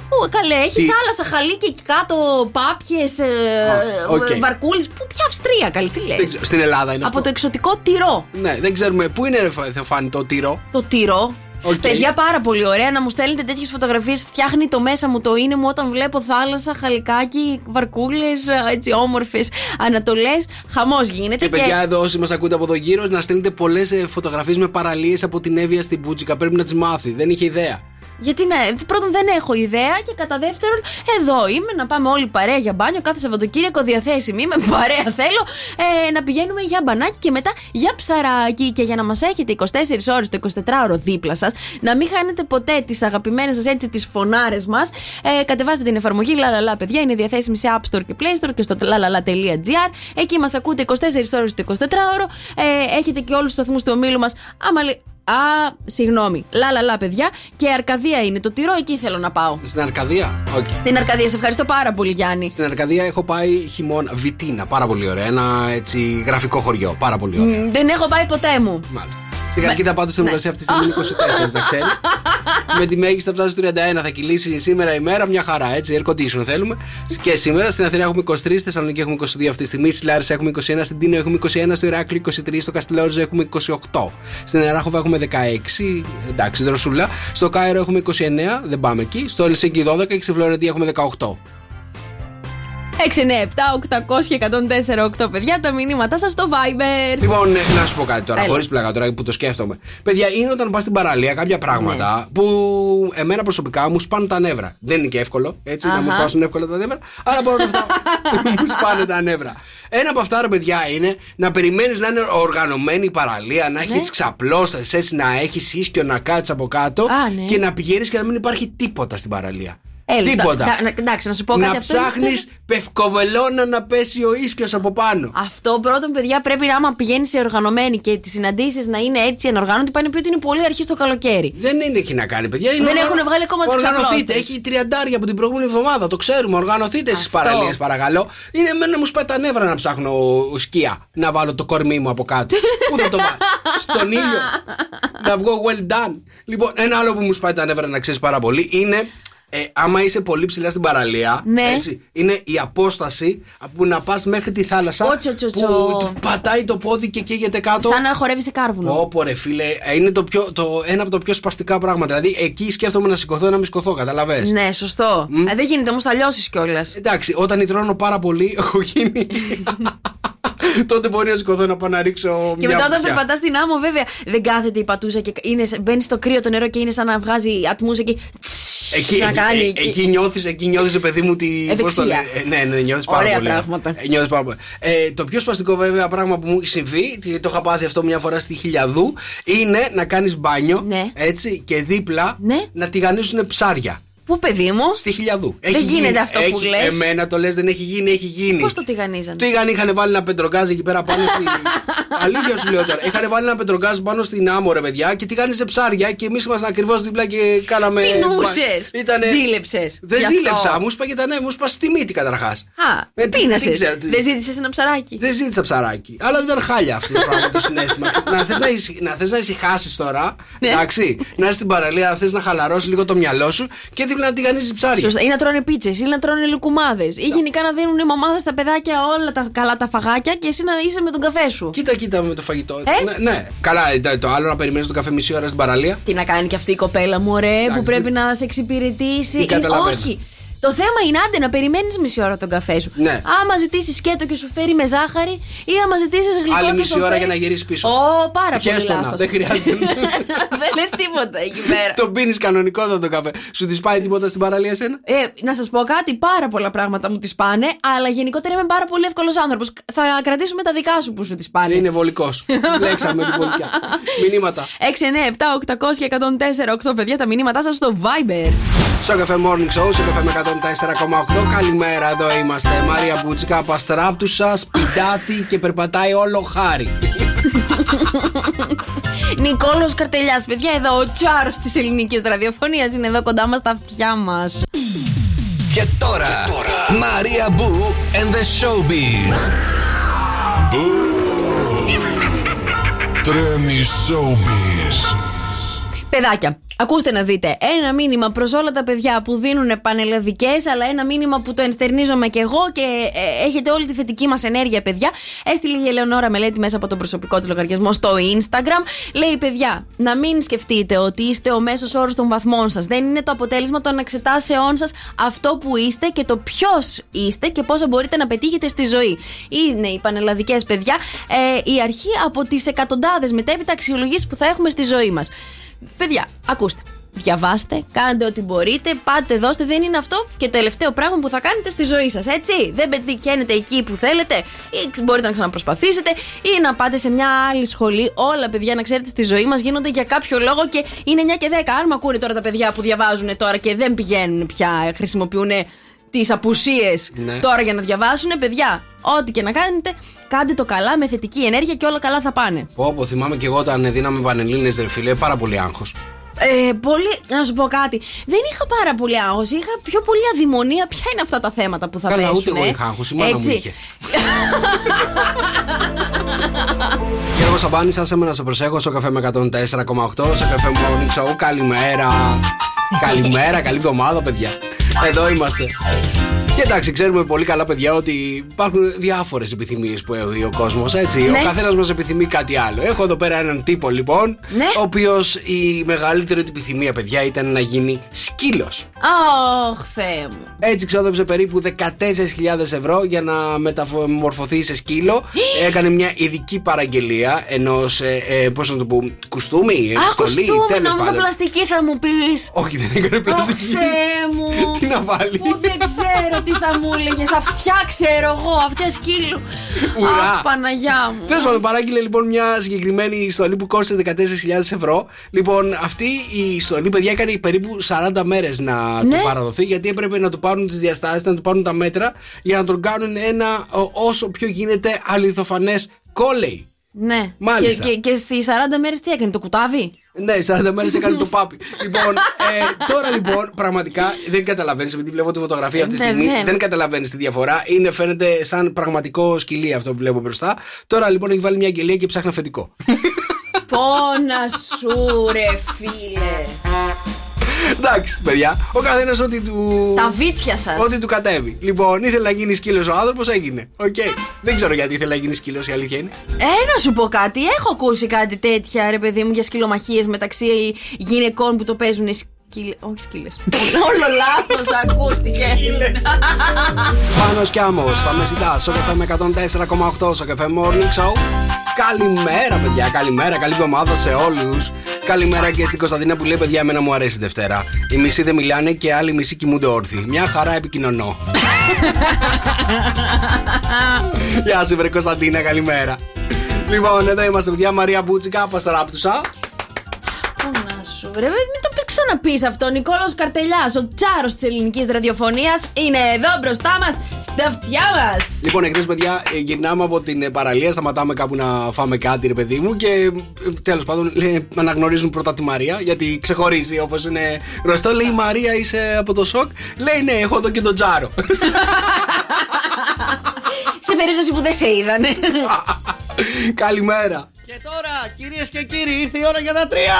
Πού, καλέ, έχει Τι; θάλασσα, χαλί και εκεί κάτω πάπιες, Α, οκ. βαρκούλες. Πού, ποια Αυστρία, καλή, τι λες. Δεν ξέρω, Στην Ελλάδα είναι Από αυτό. το εξωτικό τυρό. Ναι, δεν ξέρουμε. Πού είναι, ρε Θεοφάνη, το τυρό; Το τυρό. Οκ. Παιδιά, πάρα πολύ ωραία να μου στέλνετε τέτοιες φωτογραφίες. Φτιάχνει το μέσα μου, το είναι μου όταν βλέπω θάλασσα, χαλικάκι, βαρκούλες, έτσι όμορφες ανατολές. Χαμός γίνεται. Και παιδιά, εδώ όσοι μας ακούτε από εδώ γύρω, να στέλνετε πολλές φωτογραφίες με παραλίες από την Εύβοια στην Μπούτσικα. Πρέπει να τις μάθει. Δεν είχε ιδέα. Γιατί ναι, πρώτον δεν έχω ιδέα και κατά δεύτερον, εδώ είμαι να πάμε όλοι παρέα για μπάνιο κάθε Σαββατοκύριακο διαθέσιμη. Είμαι παρέα, θέλω ε, να πηγαίνουμε για μπανάκι και μετά για ψαράκι. Και για να μας έχετε 24 ώρες το 24ωρο δίπλα σας, να μην χάνετε ποτέ τις αγαπημένες σας έτσι τις φωνάρες μας, ε, κατεβάστε την εφαρμογή Λαλαλά, παιδιά. Είναι διαθέσιμη σε App Store και Play Store και στο lalala.gr. Εκεί μας ακούτε 24 ώρες το 24ωρο. Ε, έχετε και όλους τους σταθμούς του ομίλου μας. Άμα λέ- Α, συγγνώμη. Λαλαλά, παιδιά. Και Αρκαδία είναι το τυρό, εκεί θέλω να πάω. Στην Αρκαδία; Όχι. Στην Αρκαδία, σε ευχαριστώ πάρα πολύ, Γιάννη. Στην Αρκαδία έχω πάει χειμώνα. Βιτίνα, πάρα πολύ ωραία. Ένα έτσι γραφικό χωριό. Πάρα πολύ ωραία. Μ, Δεν έχω πάει ποτέ μου. Μάλιστα. Στη Χαλκίδα πάντω στην ουρασία αυτή τη στιγμή είναι 24, να ξέρει. Με τη μέγιστη θα φτάσει στο 31. Θα κυλήσει σήμερα η μέρα μια χαρά, έτσι. Air condition θέλουμε. Και σήμερα στην Αθήνα έχουμε 23, στη Θεσσαλονίκη έχουμε 22 αυτή τη στιγμή. Στη Λάρισα έχουμε 21, στην Τίνο έχουμε 21, στο Ηράκλειο 23, στο Καστιλόριζο έχουμε 28. Στην Εράχοβα έχουμε 16, εντάξει, δροσούλα. Στο Κάιρο έχουμε 29, δεν πάμε εκεί. Στο Ελσίνκι 12 και στη Φλωρεντία έχουμε 18. 697 800 και 104 8 παιδιά, τα μηνύματά σας στο Viber. Λοιπόν, ε, να σου πω κάτι τώρα, Έλα. χωρίς πλάκα τώρα που το σκέφτομαι. Παιδιά, είναι όταν πας στην παραλία κάποια πράγματα Ναι. που εμένα προσωπικά μου σπάνε τα νεύρα. Δεν είναι και εύκολο, έτσι, να μου Αχα. σπάσουν εύκολα τα νεύρα, αλλά μπορώ να αυτά μου σπάνε τα νεύρα. Ένα από αυτά, ρε παιδιά, είναι να περιμένεις να είναι οργανωμένη η παραλία, να έχεις Ναι. τις ξαπλώστε, έτσι, να έχεις ίσιο να κάτσεις από κάτω Α, ναι. και να πηγαίνεις και να μην υπάρχει τίποτα στην παραλία. Έλα, τίποτα. τα- τα- εντάξει, να σου πω κάτι να αυτό είναι- ψάχνεις πευκοβελώνα να πέσει ο ίσκιος από πάνω. Αυτό πρώτον, παιδιά, πρέπει να άμα πηγαίνεις σε οργανωμένη και τις συναντήσεις να είναι έτσι ανοργάνωτοι, πάνε πει ότι είναι πολύ αρχή στο καλοκαίρι. Δεν είναι εκεί να κάνει, παιδιά. Είναι Δεν οργανω- έχουν βγάλει ακόμα τις Οργανωθείτε. ξαπλώστες. Έχει τριαντάρια από την προηγούμενη εβδομάδα. Το ξέρουμε. Οργανωθείτε στις Αυτό. παραλίες, παρακαλώ. Είναι εμένα να μου σπάει τα νεύρα να ψάχνω σκία. Να βάλω το κορμί μου από κάτω. Πού θα το βάλω; Στον ήλιο. να βγω well done. Λοιπόν, ένα άλλο που μου σπάει τα νεύρα να ξέρεις πάρα πολύ είναι. Ε, άμα είσαι πολύ ψηλά στην παραλία, Ναι. έτσι, είναι η απόσταση που να πας μέχρι τη θάλασσα. Ω, τσο, τσο, που τσο. πατάει το πόδι και καίγεται κάτω. Σαν να χορεύει σε κάρβουνο. Όπο ρε φίλε, ε, είναι το πιο, το, ένα από τα πιο σπαστικά πράγματα. Δηλαδή εκεί σκέφτομαι να σηκωθώ ή να μη σηκωθώ, καταλαβες; Ναι, σωστό. Ε, δεν γίνεται όμως, θα λιώσεις κιόλας. Εντάξει, όταν υδρώνω πάρα πολύ, έχω γίνει. τότε μπορεί να σηκωθώ να πάω να ρίξω Και μια μετά όταν φωτιά. περπατάς στην άμμο, βέβαια, δεν κάθεται η πατούσα και είναι, σε- μπαίνει στο κρύο το νερό και είναι σαν να βγάζει ατμούς εκεί. Εκεί, να κάνει ε, εκεί. εκεί νιώθεις, εκεί νιώθεις, παιδί μου, τη. Ευεξία. πώς το λένε, ε, ναι, ναι, νιώθεις πάρα Ωραία πολύ. πράγματα. Ε, νιώθεις πάρα πολύ. Ε, το πιο σπαστικό, βέβαια, πράγμα που μου έχει συμβεί, και το είχα πάθει αυτό μια φορά στη Χιλιαδού, είναι να κάνεις μπάνιο, Ναι. έτσι, και δίπλα Ναι. να τηγανίσουν ψάρια. Πού, παιδί μου, Στη Χιλιαδού. Δεν γίνεται αυτό που έχει, λες. Εμένα το λες δεν έχει γίνει, έχει γίνει. πώς το τηγανίζανε; Το είχαν, είχαν βάλει ένα πεντρογκάζ εκεί πέρα πάνω στην. Αλήθεια σου λέω τώρα. Είχαν βάλει ένα πεντρογκάζ πάνω στην άμμο, ρε παιδιά, και τηγάνιζε ψάρια και εμείς ήμασταν ακριβώς δίπλα και κάναμε. Πεινούσες. Ήτανε... Ζήλεψες. Δεν Γι' αυτό. ζήλεψα, μου σπάγε τα νεύρα, μου σπάσει τη μύτη καταρχάς. Α, Ε, τι- πείνασε. τι ξέρω, τι- Δεν ζήτησες ένα ψαράκι; Δεν ζήτησα ψαράκι. Αλλά δεν ήταν χάλια αυτό το πράγμα το συνέστημα. να θες να, ησυχ... να, θες να ησυχάσεις τώρα. Ναι. Εντάξει. Να είσαι στην παραλία, να θες να χαλαρώσεις λίγο το μυαλό σου και δίπλα να τηγανίζεις ψάρια. Σωστά. Ή να τρώνε πίτσες, ή να τρώνε λουκουμάδες. Ή γενικά να δίνουν οι μαμάδες στα παιδάκια όλα τα καλά τα φαγάκια και εσύ να είσαι με τον καφέ σου. Κοίτα, κοίτα με το φαγητό. Ε; Ναι, ναι. Καλά, ε, το άλλο να περιμένεις τον καφέ μισή ώρα στην παραλία. Τι να κάνει και αυτή η κοπέλα μου, ωραία, που Εντάξει, πρέπει τι- να σε εξυπηρετήσει. Τι Είναι- καταλαβαίνω. Όχι. Το θέμα είναι άντε να περιμένεις μισή ώρα τον καφέ σου. Ναι. Άμα ζητήσεις σκέτο και σου φέρει με ζάχαρη, ή άμα ζητήσεις γλυκό Άλλη και μισή σου ώρα φέρει- για να γυρίσεις πίσω. Ω, πάρα πολύ Πιέστο να, λάθος. δεν χρειάζεται. δεν λες τίποτα εκεί πέρα. τον πίνεις κανονικότατο το καφέ. Σου τη πάει τίποτα στην παραλία εσένα; Ε, να σας πω κάτι, πάρα πολλά πράγματα μου τις πάνε, αλλά γενικότερα είμαι πάρα πολύ εύκολος άνθρωπος. Θα κρατήσουμε τα δικά σου που σου τις πάνε. Είναι βολικός. Λέξαμε την βολικιά. Μηνύματα. 6, 9, 7, 800 και 104, 8 παιδιά, τα μηνύματά σας στο Viber. Στο καφέ Morning Show, στο καφέ με 104,8. Καλημέρα, εδώ είμαστε. Μάρια Μπούτσικα, Παστράπτουσα, Σπιντάτη και περπατάει όλο χάρη. Νικόλος Καρτελιάς, παιδιά, εδώ ο τσάρος της ελληνικής ραδιοφωνίας είναι εδώ κοντά μας στα αυτιά μας. Και τώρα, Μαρία Μπού and the Showbiz. Τρέμει Showbiz. Παιδάκια, ακούστε να δείτε. Ένα μήνυμα προς όλα τα παιδιά που δίνουν πανελλαδικές, αλλά ένα μήνυμα που το ενστερνίζομαι κι εγώ και ε, έχετε όλη τη θετική μας ενέργεια, παιδιά. Έστειλε η Ελεονόρα μελέτη μέσα από τον προσωπικό της λογαριασμό στο Instagram. Λέει, παιδιά, να μην σκεφτείτε ότι είστε ο μέσος όρος των βαθμών σας. Δεν είναι το αποτέλεσμα των εξετάσεών σας αυτό που είστε και το ποιος είστε και πόσο μπορείτε να πετύχετε στη ζωή. Είναι οι πανελλαδικές παιδιά ε, η αρχή από τις εκατοντάδες μετέπειτα αξιολογήσεις που θα έχουμε στη ζωή μας. Παιδιά, ακούστε. Διαβάστε, κάντε ό,τι μπορείτε, πάτε, δώστε. Δεν είναι αυτό και τελευταίο πράγμα που θα κάνετε στη ζωή σας, έτσι. Δεν πετυχαίνετε εκεί που θέλετε, ή μπορείτε να ξαναπροσπαθήσετε, ή να πάτε σε μια άλλη σχολή. Όλα, παιδιά, να ξέρετε, στη ζωή μας γίνονται για κάποιο λόγο και είναι 9 και 10. Αν με ακούνε τώρα τα παιδιά που διαβάζουν τώρα και δεν πηγαίνουν πια, χρησιμοποιούν τις απουσίες Ναι. τώρα για να διαβάσουν, παιδιά, ό,τι και να κάνετε, κάντε το καλά με θετική ενέργεια και όλα καλά θα πάνε. Πω, πω, θυμάμαι και εγώ όταν δίναμε πανελίνε, ρε φίλε, πάρα πολύ άγχος. Ε, πολύ, να σου πω κάτι. Δεν είχα πάρα πολύ άγχος. Είχα πιο πολύ αδημονία. Ποια είναι αυτά τα θέματα που θα Καλά, πέσουν. ούτε εγώ είχα άγχος, η μάνα μου Έτσι. είχε. Γιώργος Σαμπάνης, σα έμενα σε προσέχω στο καφέ με 104,8, στο καφέ Morning Show. Καλημέρα. Καλημέρα, καλή εβδομάδα, παιδιά. Εδώ είμαστε. Και εντάξει, ξέρουμε πολύ καλά, παιδιά, ότι υπάρχουν διάφορες επιθυμίες που έχει ο κόσμος, έτσι. Ναι. Ο καθένας μας επιθυμεί κάτι άλλο. Έχω εδώ πέρα έναν τύπο, λοιπόν, Ναι. ο οποίος η μεγαλύτερη του επιθυμία, παιδιά, ήταν να γίνει σκύλος. Αχ, Θεέ μου. Έτσι ξόδεψε περίπου 14.000 ευρώ για να μεταμορφωθεί σε σκύλο. Έκανε μια ειδική παραγγελία ενός, ε, ε, πώς να το πω, κουστούμι, Αχ, στολή, κουστούμι, τέλος νόμιζα πάντων. πλαστική θα μου πεις. Όχι, δεν έκανε Αχ, πλαστική. Θεέ μου. Τι να βάλει. Που δεν ξέρω τι θα μου έλεγες. Αυτιά ξέρω εγώ, αυτιά σκύλου. Ουρά. Αχ, Παναγιά μου. Τέλος πάντων, παράγγειλε λοιπόν μια συγκεκριμένη στολή που κόστησε 14.000 ευρώ. Λοιπόν, αυτή η στολή, παιδιά, έκανε περίπου 40 μέρες να Ναι. του παραδοθεί γιατί έπρεπε να του πάρουν τις διαστάσεις, να του πάρουν τα μέτρα για να τον κάνουν ένα ο, όσο πιο γίνεται αληθοφανές κόλεϊ. Ναι. Μάλιστα. Και, και, και στι 40 μέρες τι έκανε, το κουτάβι; Ναι, 40 μέρες έκανε το πάπι. λοιπόν, ε, τώρα λοιπόν, πραγματικά δεν καταλαβαίνεις, επειδή βλέπω τη φωτογραφία αυτή τη Ναι, στιγμή, ναι. δεν καταλαβαίνεις τη διαφορά. Είναι, φαίνεται σαν πραγματικό σκυλί αυτό που βλέπω μπροστά. Τώρα λοιπόν έχει βάλει μια αγγελία και ψάχνει αφεντικό. Πόνα σου, ρε φίλε. Εντάξει, παιδιά, ο καθένας ό,τι του. Τα βίτσια σας. Ό,τι του κατέβει. Λοιπόν, ήθελε να γίνει σκύλος ο άνθρωπος, έγινε. Οκ. Δεν ξέρω γιατί ήθελε να γίνει σκύλος, η αλήθεια είναι. Ε, να σου πω κάτι. Έχω ακούσει κάτι τέτοια, ρε παιδί μου, για σκυλομαχίες μεταξύ γυναικών που το παίζουν σκύλες. Όχι σκύλες. Όλο λάθος ακούστηκε. Πάνω κι άμμο, στα μεσητά, στο Sok FM 104,8 στο Sok FM Morning Show. Καλημέρα, παιδιά, καλημέρα, καλή εβδομάδα σε όλους. Καλημέρα και στην Κωνσταντίνα που λέει: Παιδιά, εμένα μου αρέσει η Δευτέρα. Οι μισοί δεν μιλάνε και άλλοι μισοί κοιμούνται όρθιοι. Μια χαρά επικοινωνώ. Γεια σου, βρε Κωνσταντίνα, καλημέρα. Λοιπόν, εδώ είμαστε, παιδιά, Μαρία Μπούτσικα, Πασταράπτουσα. Πόνα σου, ρε, μην το πεις ξαναπείς αυτό. Ο Νικόλαος Καρτελιάς, ο τσάρος της ελληνικής ραδιοφωνίας, είναι εδώ μπροστά μας, στα αυτιά μας. Λοιπόν, εχθές, παιδιά, ε, γυρνάμε από την ε, παραλία, σταματάμε κάπου να φάμε κάτι, ρε παιδί μου. Και τέλος πάντων λέει, αναγνωρίζουν πρώτα τη Μαρία, γιατί ξεχωρίζει όπως είναι γνωστό. Λέει: Μαρία, είσαι από το σοκ. Λέει: Ναι, έχω εδώ και τον Τζάρο. Σε περίπτωση που δεν σε είδανε. Καλημέρα. Και τώρα, κυρίες και κύριοι, ήρθε η ώρα για τα τρία!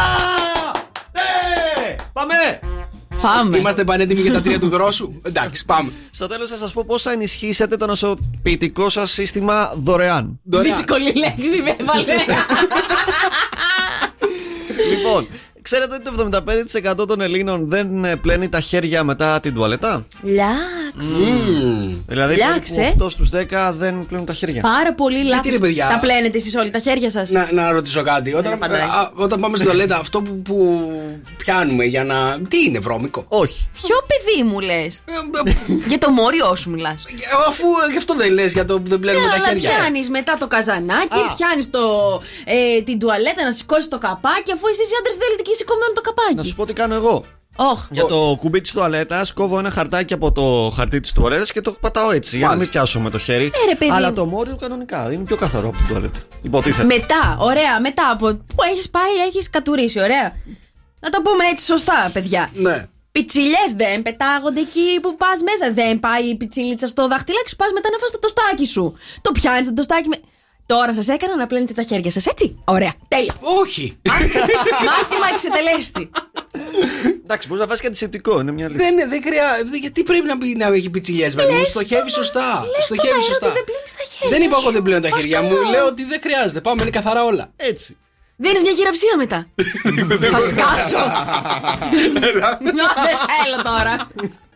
Ναι! Πάμε! Πάμε. Είμαστε πανέτοιμοι για τα τρία του δρόσου; Εντάξει, πάμε. Στο τέλος θα σας πω πώς θα ενισχύσετε το νοσοποιητικό σας σύστημα δωρεάν. Δωρεάν. Δύσκολη λέξη, με έβαλε. λοιπόν, ξέρετε ότι το 75% των Ελλήνων δεν ε, πλένει τα χέρια μετά την τουαλέτα; Λάξ. Μμμ. Δηλαδή, Λιάξε. περίπου 8 στους 10 δεν πλένουν τα χέρια. Πάρα πολύ λάθος. ρε, παιδιά; Τα πλένετε εσείς όλοι τα χέρια σας; Να, να ρωτήσω κάτι. Όταν, φαντάζει. α, όταν πάμε στην τουαλέτα, αυτό που, που πιάνουμε για να. Τι είναι, βρώμικο; Όχι. Ποιο παιδί μου λες; Ε, ε, Για το μόριό σου μιλάς. Αφού ε, γι' αυτό δεν λες για το που δεν πλένουμε τα αλλά χέρια. πιάνεις μετά το καζανάκι, Α. πιάνεις ε, την τουαλέτα να σηκώσεις το καπάκι, αφού εσείς οι άντρες θέλετε και σηκωμένο το Να καπάκι. σου πω τι κάνω εγώ. Όχ. Για το κουμπί της τουαλέτας, κόβω ένα χαρτάκι από το χαρτί της τουαλέτας και το πατάω έτσι. Για να μην Μάλιστα. πιάσω με το χέρι. Ε, ρε, παιδί Αλλά μου. το μόριο κανονικά είναι πιο καθαρό από την τουαλέτα. Υποτίθεται. Μετά, ωραία, μετά από που έχεις πάει, έχεις κατουρίσει, ωραία. Να το πούμε έτσι σωστά, παιδιά. Ναι. Πιτσιλιές δεν πετάγονται εκεί που πας μέσα. Δεν πάει η πιτσιλίτσα στο δαχτυλάκι σου. Πας μετά να φας το τοστάκι σου. Το πιάνεις το τοστάκι με. Τώρα σας έκανα να πλένετε τα χέρια σας, έτσι; Ωραία, τέλεια. Όχι. Μάθημα εξετελέστη. Εντάξει, μπορείς να βάζεις και αντισηπτικό, είναι μια αλήθεια. δεν, δεν χρειάζεται. Γιατί πρέπει να, πει, να έχει πιτσιλιές, παιδί μου. Λες Στοχεύει στο- σωστά. λες στον Στοχεύει αέρα σωστά. ότι δεν πλένεις τα χέρια Δεν είπα εγώ σου. δεν πλένω τα Πώς χέρια μου. καλά. Λέω ότι δεν χρειάζεται. Πάμε, είναι καθαρά όλα. Έτσι. Δίνει μια χειραψία μετά. Θα σκάσω. Να, Δεν θέλω τώρα.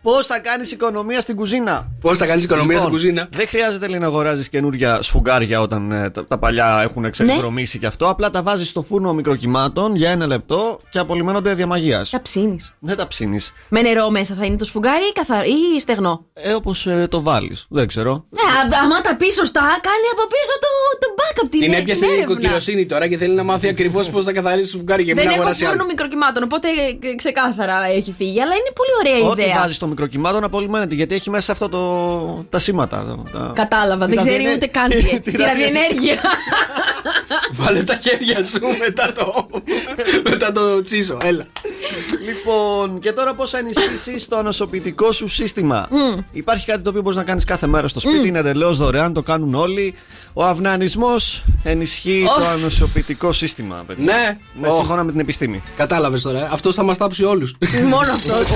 Πώς θα κάνεις οικονομία στην κουζίνα; Πώς θα κάνεις οικονομία στην κουζίνα; Δεν χρειάζεται λέει, να αγοράζεις καινούργια σφουγγάρια όταν ε, τα, τα παλιά έχουν εξεκδρομήσει και αυτό. Απλά τα βάζεις στο φούρνο μικροκυμάτων για ένα λεπτό και απολυμμένονται διαμαγείας. Θα ψήνεις. Δεν τα ψήνεις. Με νερό μέσα θα είναι το σφουγγάρι ή, καθαρ... ή στεγνό; Ε, όπως το βάλεις. Δεν ξέρω. Ναι, α- άμα τα πεις σωστά, κάνει από πίσω το, το backup την Την ε- έπιασε την η έρευνα. οικοκυροσύνη τώρα και θέλει να μάθει ακριβώς πώς θα καθαρίσει το φουγγάρι και μην Δεν έχω αγοράσει φούρνο άλλο. μικροκυμάτων, οπότε ε, ξεκάθαρα έχει φύγει. Αλλά είναι πολύ ωραία Ό,τι ιδέα. Βάζει στο μικροκυμάτων απολυμμένεται γιατί έχει μέσα αυτό το. τα σήματα. το- τα- Κατάλαβα, δεν Τη ξέρει ραδιενέ- ούτε καν τη- τι. τη Τη ραδιενέργεια. Βάλε τα χέρια σου μετά το, μετά το τσίσο. Έλα. Λοιπόν, και τώρα πώς θα ενισχύσεις το ανοσοποιητικό σου σύστημα; Υπάρχει κάτι το οποίο μπορείς να κάνεις κάθε μέρα στο σπίτι, είναι εντελώς δωρεάν, το κάνουν όλοι. Ο αυνανισμός ενισχύει το Ωφ. ανοσοποιητικό σύστημα, παιδιά. Ναι. Ναι, Ωχ. σύμφωνα με την επιστήμη. Κατάλαβες τώρα. Αυτός θα μας τάψει όλους. Μόνο αυτός.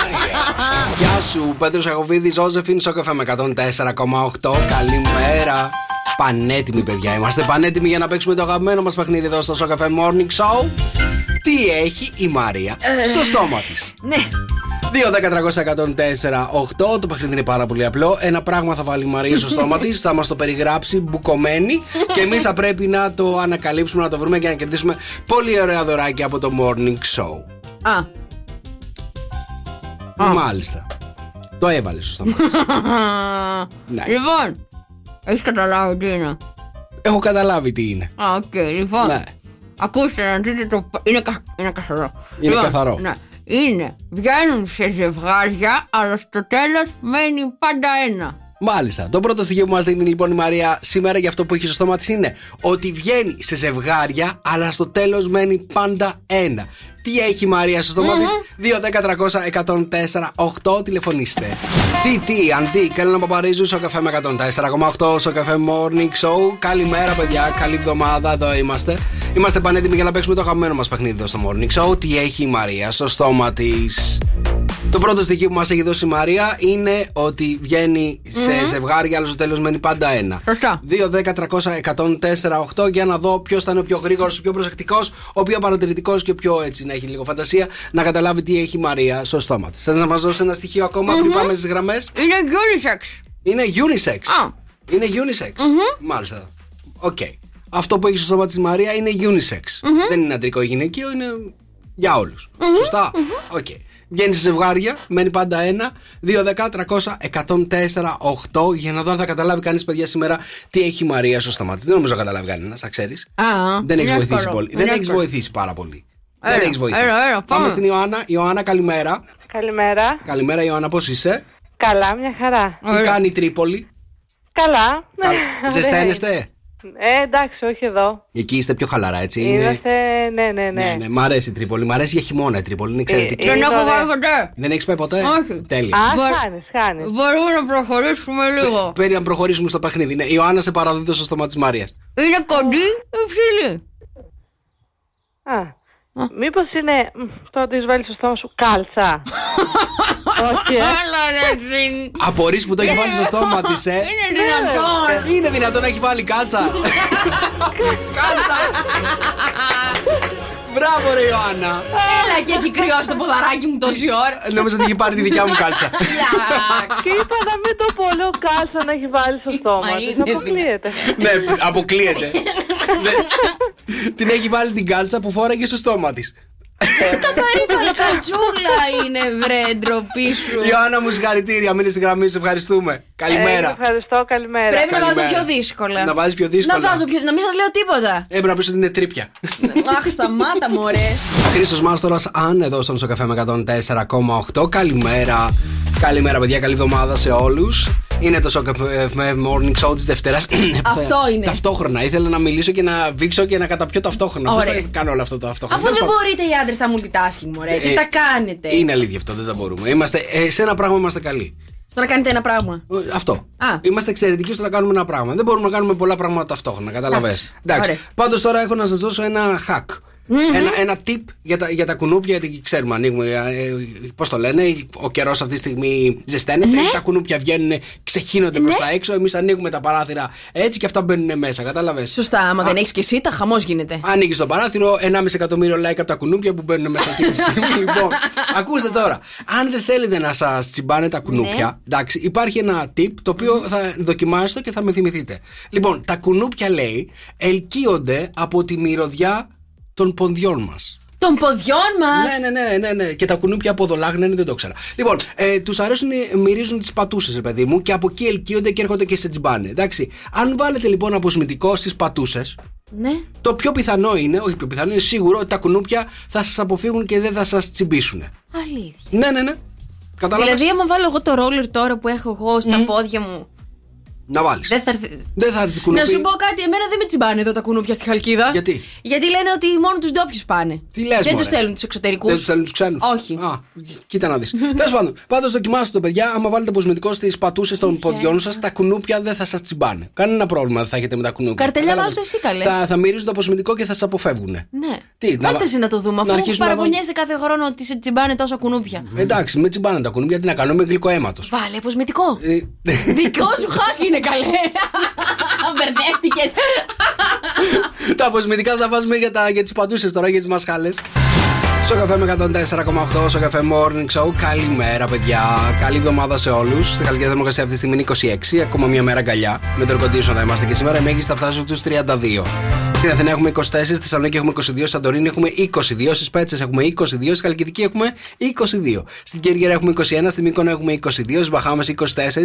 Γεια σου, Πέτρος Αγοβίδη, Ζώζεφιν, Σοκαφέ με 104,8. Καλημέρα. Πανέτοιμοι, παιδιά. Είμαστε πανέτοιμοι για να παίξουμε το αγαπημένο μας παιχνίδι εδώ στο Σοκαφέ Morning Show. Τι έχει η Μαρία στο στόμα της; Ναι. 2-10-300-104-8. Το παιχνίδι είναι πάρα πολύ απλό. Ένα πράγμα θα βάλει η Μαρία στο στόμα της, θα μας το περιγράψει μπουκωμένη και εμείς θα πρέπει να το ανακαλύψουμε, να το βρούμε και να κερδίσουμε πολύ ωραία δωράκια από το Morning Show. Α. Μάλιστα. Το έβαλες στο στόμα της. Ναι. Λοιπόν, έχεις καταλάβει τι είναι. Έχω καταλάβει τι είναι. Α, οκ, λοιπόν. Ναι. Ακούστε να δείτε το. Είναι, κα... είναι καθαρό. Είναι Λοιπόν, καθαρό. Ναι. Είναι. Βγαίνουν σε ζευγάρια, αλλά στο τέλος μένει πάντα ένα. Μάλιστα. Το πρώτο στοιχείο που μας δίνει λοιπόν η Μαρία σήμερα για αυτό που έχει στο στόμα της είναι ότι βγαίνει σε ζευγάρια, αλλά στο τέλος μένει πάντα ένα. Τι έχει η Μαρία στο στόμα της, 2-10-300-104-8 τηλεφωνήστε. Τι, τι, αντί, Κέλληνα Παπαρίζου, στο καφέ με 104,8 στο καφέ Morning Show. Καλημέρα, παιδιά, καλή εβδομάδα, εδώ είμαστε. Είμαστε πανέτοιμοι για να παίξουμε το αγαπημένο μας παιχνίδι εδώ στο Morning Show. Τι έχει η Μαρία στο στόμα της; Το πρώτο στοιχείο που μας έχει δώσει η Μαρία είναι ότι βγαίνει σε ζευγάρια, αλλά στο τέλος μένει πάντα ένα. Σωστά. 2-10-300-104-8 για να δω ποιος θα είναι ο πιο γρήγορος, ο πιο προσεκτικός, ο πιο παρατηρητικός και ο πιο έτσι να έχει λίγο φαντασία να καταλάβει τι έχει η Μαρία στο στόμα της. Θες να μας δώσεις ένα στοιχείο ακόμα πριν πάμε στις γραμμές; Είναι unisex. Είναι unisex. Α. Είναι unisex. Μάλιστα. Οκ. Αυτό που έχει στο στόμα της η Μαρία είναι unisex. Δεν είναι αντρικό ή γυναικείο, είναι για όλους. Σωστά. Οκ. Βγαίνει σε ζευγάρια, μένει πάντα ένα. 2-10-300-104-8 για να δω αν θα καταλάβει κανείς, παιδιά, σήμερα τι έχει η Μαρία στο στόμα της. Δεν νομίζω να καταλάβει κανένας, θα ξέρεις. Α, Δεν έχεις είναι βοηθήσει εύκολο. πολύ. Είναι Δεν έχεις εύκολο. βοηθήσει πάρα πολύ. Έλα, Δεν έχεις βοηθήσει. έλα, έλα, Πάμε πάμε. στην Ιωάννα. Ιωάννα, καλημέρα. Καλημέρα. Καλημέρα, Ιωάννα, πώς είσαι; Καλά, μια χαρά. Τι κάνει η Τρίπολη; Καλά. Κα- Ζεσταίνεστε; Ε, εντάξει, όχι εδώ. Εκεί είστε πιο χαλαρά, έτσι. Είναι... Είμαστε, ναι, ναι, ναι. Ναι, ναι, μ' αρέσει η Τρίπολη. Μ' αρέσει για χειμώνα η Τρίπολη. Είναι εξαιρετική. Ε, Δεν έχω ωραία. πάει ποτέ. Δεν έχεις πάει ποτέ; Όχι. Τέλεια. Α, Μπορ- χάνεις, χάνεις. Μπορούμε να προχωρήσουμε λίγο. Πέρι να προχωρήσουμε στο παιχνίδι. Ναι, η Ιωάννα σε παραδίδω στο στόμα της Μαρία. Είναι κοντή ή ψηλή. Α, μήπως είναι μ, το ότι της βάλεις στο στόμα σου κάλτσα. όχι, ε. Έλα ρε ζήν. Απορείς που το έχεις βάλει στο στόμα της, ε. Είναι δυνατόν. Είναι δυνατόν να έχει βάλει κάλτσα. κάλτσα. Μπράβο, ρε Ιωάννα. Έλα και έχει κρυώσει το ποδαράκι μου τόση ώρα. Νόμιζα ότι είχε πάρει τη δικιά μου κάλτσα. Λακ. Και είπα να μην το πω, λέω κάλτσα να έχει βάλει στο στόμα Μα της. είναι Αποκλείεται. ναι, αποκλείεται. Ναι. Την έχει βάλει την κάλτσα που φόραγε στο στόμα της. Καθαρή καλοκαλτσούλα είναι βρε ντροπή σου. Ιωάννα μου, συγχαρητήρια. Μείνε στη γραμμή, σε ευχαριστούμε. Ε, Καλημέρα. ευχαριστώ, καλημέρα. Πρέπει να βάζω Καλημέρα. πιο δύσκολα. Να βάζεις πιο δύσκολα. Να βάζω πιο... Να μην σας λέω τίποτα. Έπρεπε να πεις ότι είναι τρίπια. Αχ, σταμάτα μωρέ. Χρήσος Μάστορας, αν εδώ στον Σοκαφέ με 104,8. Καλημέρα. Καλημέρα, παιδιά. Καλή εβδομάδα σε όλους. Είναι το Σοκαφέ με Morning Show της Δευτέρας. Αυτό είναι. Ταυτόχρονα. Ήθελα να μιλήσω και να βήξω και να καταπιώ ταυτόχρονα. Πώς Ωραία. θα κάνω όλο αυτό το ταυτόχρονα; Αφού Τέλος δεν πάντων. μπορείτε οι άντρες τα multitasking, μωρέ. Τι Ε, τα κάνετε; Είναι αλήθεια αυτό, δεν τα μπορούμε. Είμαστε, ε, σε ένα πράγμα είμαστε καλοί. Στο να κάνετε ένα πράγμα. Ε, Αυτό. Α. Είμαστε εξαιρετικοί στο να κάνουμε ένα πράγμα. Δεν μπορούμε να κάνουμε πολλά πράγματα ταυτόχρονα, καταλαβέ. Εντάξει. Εντάξει. Ωραία. Πάντως τώρα έχω να σας δώσω ένα hack. Ένα, ένα tip για τα, για τα κουνούπια, γιατί ξέρουμε, ανοίγουμε. Ε, Πώς το λένε, ο καιρός αυτή τη στιγμή ζεσταίνεται. Ναι. Τα κουνούπια βγαίνουν, ξεχύνονται προς τα έξω. Εμείς ανοίγουμε τα παράθυρα έτσι και αυτά μπαίνουν μέσα. Κατάλαβες; Σωστά, άμα δεν έχεις και εσύ, τα χαμός γίνεται. Ανοίγει το παράθυρο, 1,5 εκατομμύριο like από τα κουνούπια που μπαίνουν μέσα αυτή τη στιγμή. λοιπόν, ακούστε τώρα. Αν δεν θέλετε να σας τσιμπάνε τα κουνούπια, Ναι. εντάξει, υπάρχει ένα tip το οποίο θα δοκιμάσετε και θα με θυμηθείτε. Λοιπόν, τα κουνούπια λέει ελκύονται από τη μυρωδιά των πονδιών μας. Των ποδιών μας; Ναι, ναι, ναι, ναι, ναι. Και τα κουνούπια από δολάγνανε δεν το ξέρα. Λοιπόν, ε, τους αρέσουν, ε, μυρίζουν τις πατούσες, παιδί μου, και από εκεί ελκύονται και έρχονται και σε τσιμπάνε. Εντάξει. Αν βάλετε λοιπόν αποσμητικό στις πατούσες, Ναι. το πιο πιθανό είναι, όχι πιο πιθανό, είναι σίγουρο ότι τα κουνούπια θα σας αποφύγουν και δεν θα σας τσιμπήσουν. Αλήθεια. Ναι, ναι, ναι. Κατάλαβες; Δηλαδή, άμα βάλω εγώ το ρόλερ τώρα που έχω εγώ στα πόδια μου. Να βάλεις. Δεν θα έρθει. Δεν θα έρθει κουνούπι. Να σου πω κάτι, εμένα δεν με τσιμπάνε εδώ τα κουνούπια στη Χαλκίδα. Γιατί; Γιατί λένε ότι μόνο τους ντόπιους πάνε. Τι λες, Δεν μωρέ; του στέλνουν τους εξωτερικούς. Δεν τους θέλουν τους ξένους. Όχι. Α, κοίτα να δεις. Τέλος πάντων, πάντως δοκιμάστε το παιδιά. Άμα βάλετε αποσμητικό στις πατούσες των ποδιών σας, τα κουνούπια δεν θα σας τσιμπάνε. Κανένα πρόβλημα δεν θα έχετε με τα κουνούπια. Καρτελιά, Κατάλαβες; βάλτε εσύ, καλέ. Θα, θα μυρίζουν το αποσμητικό και θα σας αποφεύγουν. Ναι. Τι, να- Βάλτε εσύ να το δούμε. να Αφού αρχίσουμε να παραπονιέσαι κάθε χρόνο ότι σε τσιμπάνε τόσα κουνούπια. Εντάξει, με τσιμπάνε τα κουνούπια, τι να κάνω, με γλυκό αίματο. Βάλε αποσμητικό. Δικό σου χάκι είναι καλέ. Μπερδεύτηκες. τα αποσμητικά θα τα βάζουμε για, τα, για τις πατούσε τώρα, για τις μασχάλες. Στο καφέ με 104,8, στο καφέ Morning Show. Καλημέρα, παιδιά. Καλή εβδομάδα σε όλους. Στη Χαλκιδία Θερμοκρασία αυτή τη στιγμή είναι 26. Ακόμα μια μέρα αγκαλιά. Με το air condition θα είμαστε και σήμερα. Η μέγιστη θα φτάσει στους 32. Στην Αθηνά έχουμε 24, στη Θεσσαλονίκη έχουμε 22, στη Σαντορίνη έχουμε 22, στις Πέτσες έχουμε 22, στη Χαλκιδική έχουμε 22. Στην Κέρκυρα έχουμε 21, στη Μύκονο έχουμε 22, στις Μπαχάμες 24,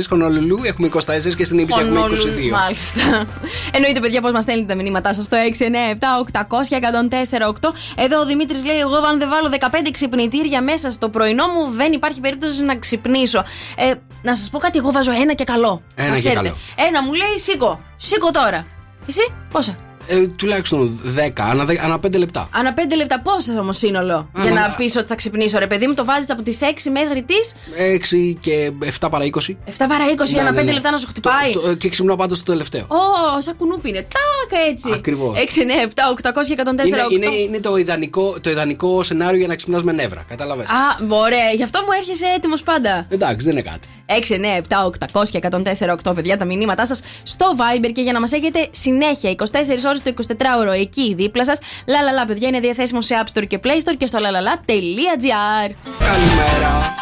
Χονολουλού έχουμε 24 και στην Ήπειρα έχουμε 22. Μάλιστα. Εννοείται, παιδιά, πώς μας στέλνετε τα μηνύματά σας στο 697-800-1048. Εδώ ο Δημήτρης λέει: Εγώ, αν δεν βάλω 15 ξυπνητήρια μέσα στο πρωινό μου, δεν υπάρχει περίπτωση να ξυπνήσω. Ε, να σας πω κάτι, εγώ βάζω ένα και καλό. Ένα Να και ξέρετε. καλό. Ένα μου λέει: Σήκω. Σήκω τώρα. Εσύ, πόσα; Ε, τουλάχιστον 10, ανά, δε- ανά 5 λεπτά. Ανά 5 λεπτά, πόσα όμως σύνολο. για μα- να πεις ότι θα ξυπνήσω, ρε παιδί μου, το βάζεις από τις 6 μέχρι τις 6 και 7 παρά 20. 7 παρά 20 Ναι, ανά 5 ναι, ναι. λεπτά να σου χτυπάει. Το- το- και ξυπνώ πάντως το τελευταίο. Ω, σαν κουνούπι είναι. Τάκα έτσι. Ακριβώς. 6, 9, 7, 800 και 104, Είναι, 8. είναι, είναι το, ιδανικό, το ιδανικό σενάριο για να ξυπνάς με νεύρα. Κατάλαβες; Α, ωραία. Γι' αυτό μου έρχεσαι έτοιμος πάντα. Εντάξει, δεν είναι κάτι. 6, 9, 7, 800 και 104, 8 παιδιά, τα μηνύματά σας στο Viber και για να μας έχετε συνέχεια 24 ώρες το 24ωρο εκεί δίπλα σας. Λαλαλά, παιδιά, είναι διαθέσιμο σε App Store και Play Store και στο lalala.gr. Καλημέρα.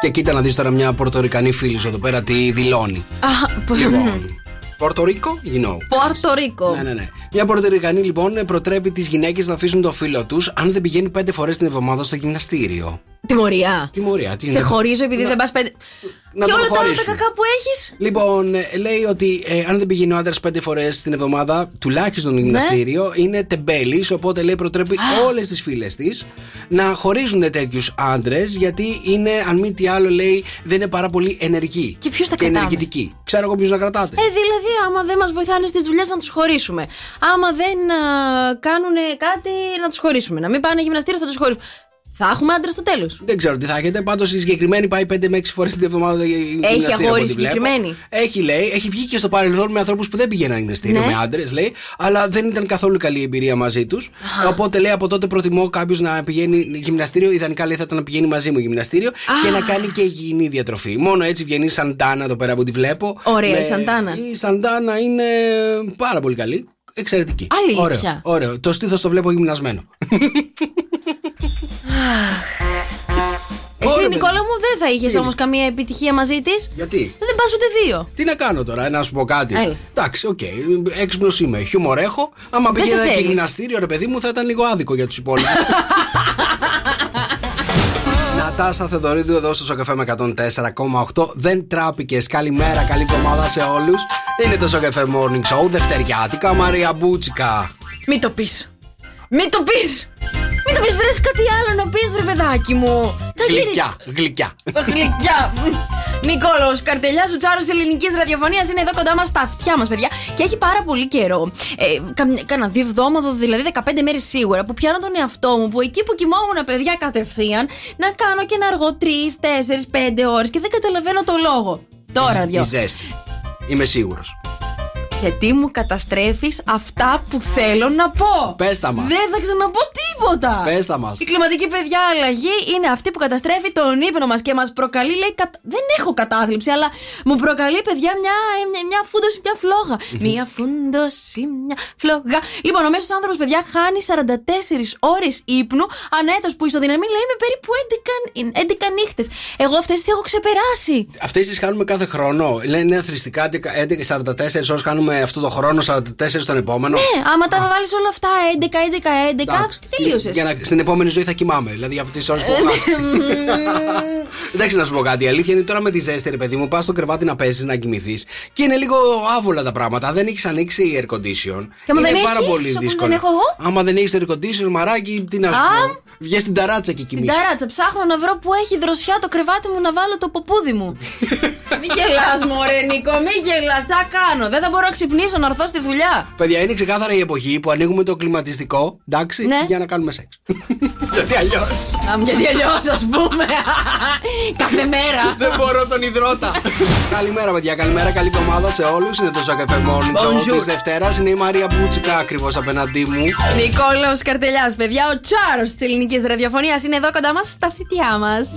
Και κοίτα να δεις τώρα μια πορτορικανή φίλη σου εδώ πέρα τι δηλώνει. Α, πο- Λοιπόν. Πορτορίκο, you know. Πόρτο Ρίκο. Ναι, ναι, ναι. Μια Πορτορικανή λοιπόν προτρέπει τις γυναίκες να αφήσουν το φίλο τους αν δεν πηγαίνει πέντε φορές την εβδομάδα στο γυμναστήριο. Τιμωρία. Τιμωρία, τι Σε είναι. χωρίζω επειδή δεν πας πέντε. να και τον όλα τα άλλα τα χωρίσουν. κακά που έχεις. Λοιπόν, ε, λέει ότι ε, αν δεν πηγαίνει ο άντρας πέντε φορές την εβδομάδα, τουλάχιστον Ναι. γυμναστήριο, είναι τεμπέλης. Οπότε λέει προτρέπει όλες τις φίλες της να χωρίζουν τέτοιους άντρες, γιατί είναι, αν μη τι άλλο, λέει, δεν είναι πάρα πολύ ενεργοί. Και ποιους τα και κρατάμε; ενεργητικοί. Ξέρω εγώ ποιου να κρατάτε. Ε, δηλαδή, άμα δεν μας βοηθάνε στις δουλειές, να τους χωρίσουμε. Άμα δεν κάνουν κάτι, να τους χωρίσουμε. Να μην πάνε γυμναστήριο, θα τους χωρίσουμε. Θα έχουμε άντρε στο τέλος. Δεν ξέρω τι θα έχετε. Πάντως η συγκεκριμένη πάει 5 με 6 φορές την εβδομάδα για γυμναστήριο. από αγόρι ό,τι βλέπω. συγκεκριμένη; Έχει, λέει. Έχει βγει και στο παρελθόν με ανθρώπους που δεν πηγαίναν γυμναστήριο, Ναι. με άντρες, λέει. Αλλά δεν ήταν καθόλου καλή η εμπειρία μαζί τους. Οπότε λέει από τότε προτιμώ κάποιος να πηγαίνει γυμναστήριο. Ιδανικά λέει θα ήταν να πηγαίνει μαζί μου γυμναστήριο και να κάνει και υγιεινή διατροφή. Μόνο έτσι βγαίνει η Σαντάνα εδώ πέρα που τη βλέπω. Ωραία, η Σαντάνα. Η Σαντάνα είναι πάρα πολύ καλή. Εξαιρετική. Αλήθεια. Ωραίο, ωραίο. Το στήθος το βλέπω γυμνασμένο. Εσύ, Ωραία, Νικόλα μου, δεν θα είχες Τι όμως καμία επιτυχία μαζί της; Γιατί; Δεν πας ούτε δύο. Τι να κάνω τώρα, να σου πω κάτι. Έλα. Εντάξει, οκ, έξυπνος είμαι, χιούμορ έχω. Άμα Δεν σε πήγαινα και θέλει. γυμναστήριο, ρε παιδί μου, θα ήταν λίγο άδικο για τους υπόλοιπους. Νατάσα Θεοδωρίδου εδώ στο Sok FM 104,8. Δεν ντράπηκες. Καλημέρα, καλή εβδομάδα σε όλους. Είναι το Sok FM Morning Show, Δευτεριάτικα, Μαρία Μπούτσικα. Μην το πεις. Μην το πεις. Μην το πεις, βρες κάτι άλλο να πεις, ρε παιδάκι μου. Θα γίνει- Γλυκιά, γλυκιά. Γλυκιά. Νικόλος, καρτελιά ο τσάρο ελληνικής ραδιοφωνίας είναι εδώ κοντά μας στα αυτιά μας, παιδιά. Και έχει πάρα πολύ καιρό. Ε, καμ- κάνα δύο εβδόμαδο, δηλαδή 15 μέρες σίγουρα, που πιάνω τον εαυτό μου, που εκεί που κοιμόμουν, παιδιά, κατευθείαν, να κάνω και να αργώ 3, 4, 5 ώρες και δεν καταλαβαίνω το λόγο. Τώρα, Η δυο. ζέστη. Είμαι σίγουρος. Γιατί μου καταστρέφεις αυτά που θέλω να πω. Πες τα μας. Δεν θα ξαναπώ τίποτα. Πες τα μας. Η κλιματική παιδιά αλλαγή είναι αυτή που καταστρέφει τον ύπνο μας και μας προκαλεί, λέει, κατα- δεν έχω κατάθλιψη, αλλά μου προκαλεί, παιδιά, μια, μια, μια φούντοση, μια φλόγα. μια φούντοση, μια φλόγα. Λοιπόν, ο μέσος άνθρωπος, παιδιά, χάνει 44 ώρες ύπνου ανέτος που ισοδυναμεί, λέει, με περίπου 11, 11 νύχτες. Εγώ αυτές τις έχω ξεπεράσει. Αυτές τις κάνουμε κάθε χρόνο. Λένε αθρηστικά 11 44 ώρες κάνουμε έχουμε αυτό το χρόνο 44 στον επόμενο. Ναι, άμα τα βάλεις όλα αυτά 11, 11, 11, Εντάξει. τελείωσες. Για να, στην επόμενη ζωή θα κοιμάμαι. Δηλαδή αυτέ τις ώρες που Ε, έχω χάσει. Εντάξει, να σου πω κάτι. Η αλήθεια είναι τώρα με τη ζέστη, ρε παιδί μου, πας στο κρεβάτι να πέσεις, να κοιμηθείς. Και είναι λίγο άβολα τα πράγματα. Δεν έχεις ανοίξει air condition. Και άμα είναι δεν πάρα έχεις, πολύ όπως δύσκολο. δεν έχω εγώ. Άμα δεν έχεις air condition, μαράκι, τι να σου Α. πω. Βγες στην ταράτσα και Την κοιμήσει. ταράτσα, ψάχνω να βρω που έχει δροσιά το κρεβάτι μου να βάλω το ποπούδι μου. Μη γελάς, Μωρέ Νίκο, μη γελάς. Τι θα κάνω, δεν θα μπορώ να ξυπνήσω να έρθω στη δουλειά. Παιδιά, είναι ξεκάθαρα η εποχή που ανοίγουμε το κλιματιστικό, εντάξει, Ναι. για να κάνουμε σεξ. Γιατί αλλιώς; Να μου γιατί αλλιώς, ας πούμε. Κάθε μέρα. Δεν μπορώ τον υδρότα. καλημέρα, παιδιά. Καλημέρα, καλή εβδομάδα σε όλους. Είναι το Σοκαφέ Morning Show Bonjour. της Δευτέρας. Είναι η Μαρία Μπούτσικα ακριβώς απέναντί μου. Νικόλαος Καρτελιάς, παιδιά, ο τσάρος της ελληνικής ραδιοφωνίας είναι εδώ κοντά μας στα αυτιά μας.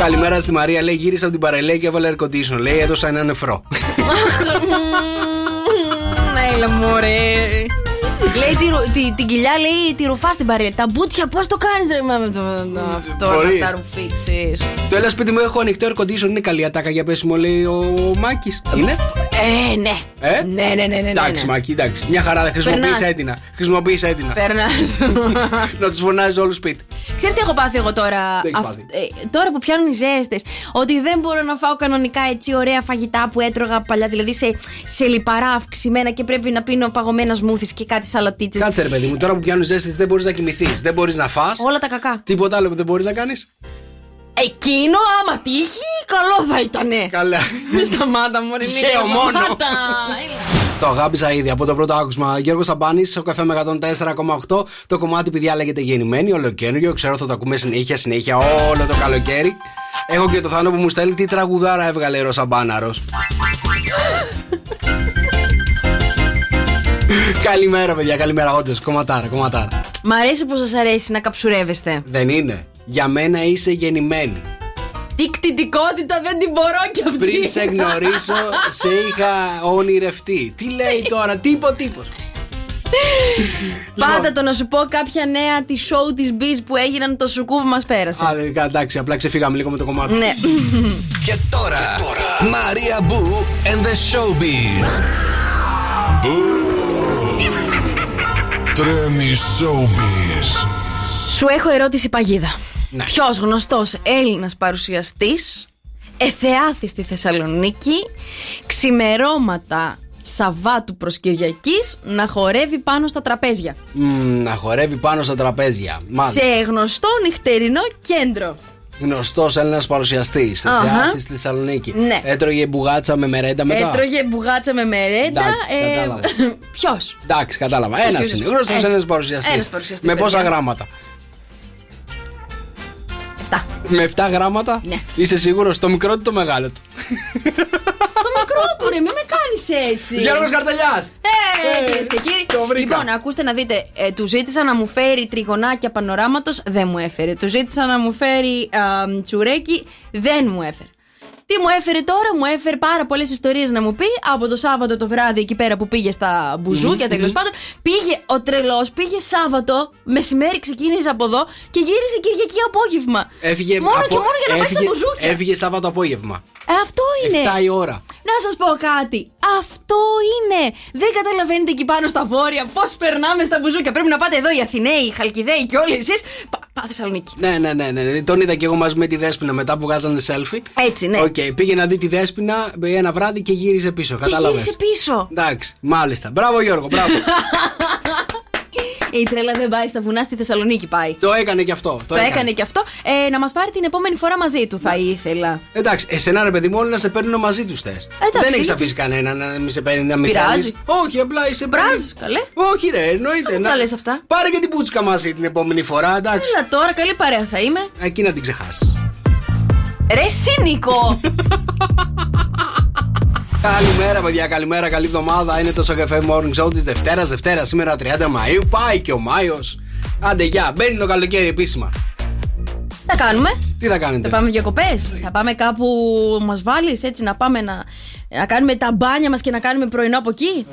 Καλημέρα στη Μαρία. Λέει γύρισα από την παρελία και έβαλε air condition. Λέει έδωσα ένα νεφρό. Έλα, μωρέ. Λέει τη, ρου- τη- την κοιλιά, λέει τη ρουφά στην παρέλα. Τα μπούτια, πώς το κάνεις, ρε, μα, με το, το- αυτό Μπορείς. να τα ρουφήξεις. Το έλα σπίτι μου έχω ανοιχτό air condition. Είναι καλή ατάκα για πέσιμο, λέει ο Μάκης. Είναι. Ε, ναι. Ε; Ναι, ναι, ναι, ναι. ναι, Εντάξει, ναι. Μάκη, εντάξει. Μια χαρά δεν χρησιμοποιείς Περνάς. έτοινα. Χρησιμοποιείς έτοινα. Περνάς. να τους φωνάζει όλους σπίτι. Ξέρεις τι έχω πάθει εγώ τώρα; Τι έχεις Αυ- πάθει; ε, τώρα που πιάνουν οι ζέστες. Ότι δεν μπορώ να φάω κανονικά έτσι ωραία φαγητά που έτρωγα παλιά. Δηλαδή σε, σε λιπαρά αυξημένα και πρέπει να πίνω παγωμένα σμούθι και κάτι σαλατίτσες. Κάτσε ρε παιδί μου, τώρα που πιάνουν ζέστη δεν μπορείς να κοιμηθείς. Δεν μπορείς να φά. Όλα τα κακά. Τίποτα άλλο που δεν μπορείς να κάνεις. Εκείνο, άμα τύχει, καλό θα ήτανε. Καλά. Μη σταμάτα, μωρή Νίκο, Τυχαίο μόνο. σταμάτα. Έλα. Το αγάπησα ήδη από το πρώτο άκουσμα. Γιώργος Σαμπάνης, ο καφέ με 104,8. Το κομμάτι, παιδιά, λέγεται Γεννημένη, ολοκένουργιο. Ξέρω θα το ακούμε συνέχεια, συνέχεια όλο το καλοκαίρι. Έχω και το Θάνο που μου στέλνει τι τραγουδάρα έβγαλε ο Σαμπάναρος. καλημέρα, παιδιά, καλημέρα. Όντως, κομματάρα, κομματάρα. Μ' αρέσει που σας αρέσει να καψουρεύεστε. Δεν είναι. Για μένα είσαι γεννημένη. Τι κτητικότητα δεν την μπορώ κι αυτή. Πριν σε γνωρίσω, σε είχα ονειρευτεί. Τι λέει τώρα, τύπο, τύπο. Πάντα το να σου πω κάποια νέα τη show της Biz που έγιναν το σουκούβ μας πέρασε. Α, εντάξει, απλά ξεφύγαμε λίγο με το κομμάτι. Ναι. Και τώρα, Μαρία Μπού and the Showbiz. Τρέμει Showbiz. Σου έχω ερώτηση παγίδα. Ναι. Ποιος γνωστός Έλληνας παρουσιαστής εθεάθης στη Θεσσαλονίκη ξημερώματα Σαββάτου προς Κυριακής να χορεύει πάνω στα τραπέζια. Μμμ, να χορεύει πάνω στα τραπέζια. Μάλιστα. Σε γνωστό νυχτερινό κέντρο. Γνωστός Έλληνας παρουσιαστής. Σε Αχα. θεάτρη στη Θεσσαλονίκη. Ναι. Έτρωγε μπουγάτσα με μερέντα μετά. Έτρωγε μπουγάτσα με μερέντα. Εντάξει, κατάλαβα. Ποιος; Εντάξει, κατάλαβα. Ένας Ποιος; είναι. είναι. Γνωστός Έτσι. Έλληνας παρουσιαστής. Ένας παρουσιαστής, Με πόσα παιδιά. γράμματα; Αυτά. Με 7 γράμματα. Ναι. Είσαι σίγουρος το μικρό του ή το μεγάλο του. Το μικρό του ρε, μην με κάνεις έτσι. Γιώργος Καρτελιάς! Ε, Ε, κυρίες και κύριοι. το βρήκα. Λοιπόν, ακούστε να δείτε. Ε, του ζήτησα να μου φέρει τριγωνάκια πανοράματος, δεν μου έφερε. Του ζήτησα να μου φέρει α, τσουρέκι, δεν μου έφερε. Τι μου έφερε τώρα, μου έφερε πάρα πολλές ιστορίες να μου πει από το Σάββατο το βράδυ εκεί πέρα που πήγε στα μπουζούκια τέλος πάντων. Πήγε ο τρελός, πήγε Σάββατο, μεσημέρι ξεκίνησε από εδώ και γύρισε Κυριακή απόγευμα. Έφυγε, μόνο από- και μόνο για να πάει στα έφυγε- μπουζούκια. Έφυγε Σάββατο απόγευμα. Ε, αυτό είναι. 7 η ώρα. Να σας πω κάτι. Αυτό είναι. Δεν καταλαβαίνετε εκεί πάνω στα βόρεια πώς περνάμε στα μπουζούκια. Πρέπει να πάτε εδώ οι Αθηναίοι, οι Χαλκιδαίοι και όλοι εσείς. Πα, πα Θεσσαλονίκη. Ναι, ναι, ναι, ναι. Τον είδα και εγώ μαζί με τη Δέσποινα μετά που βγάζανε selfie. Έτσι, ναι. Οκ, πήγε να δει τη Δέσποινα ένα βράδυ και γύρισε πίσω. Και Κατάλαβες; γύρισε πίσω. Εντάξει, μάλιστα. Μπράβο Γιώργο, μπράβο. Η τρέλα δεν πάει στα βουνά στη Θεσσαλονίκη πάει. το έκανε και αυτό. Το, έκανε και αυτό. Ε, να μας πάρει την επόμενη φορά μαζί του, θα ήθελα. Εντάξει, εσένα ρε παιδί μου, όλοι να σε παίρνουν μαζί τους θες. Δεν έχεις είναι- αφήσει κανένα να μην σε παίρνει να μην Πειράζει. θέλεις. Όχι, απλά είσαι Μπράζ, παίρνεις. καλέ. Όχι, ρε, εννοείται. Δεν τα λες αυτά. Πάρε και την πούτσικα μαζί την επόμενη φορά, εντάξει. Έλα τώρα, καλή παρέα θα είμαι. Εκεί να την ξεχάσεις. Ρε σύνικο! Καλημέρα, παιδιά, καλημέρα, καλή εβδομάδα. Είναι το Σοκαφέ Morning Show της Δευτέρας. Δευτέρα, σήμερα 30 Μαου. Πάει και ο Μάιος. Άντε, γεια, μπαίνει το καλοκαίρι επίσημα. Τι θα κάνουμε. Τι θα κάνετε; Θα πάμε διακοπές. Θα πάμε κάπου μας βάλεις έτσι να πάμε να, να κάνουμε τα μπάνια μας και να κάνουμε πρωινό από εκεί.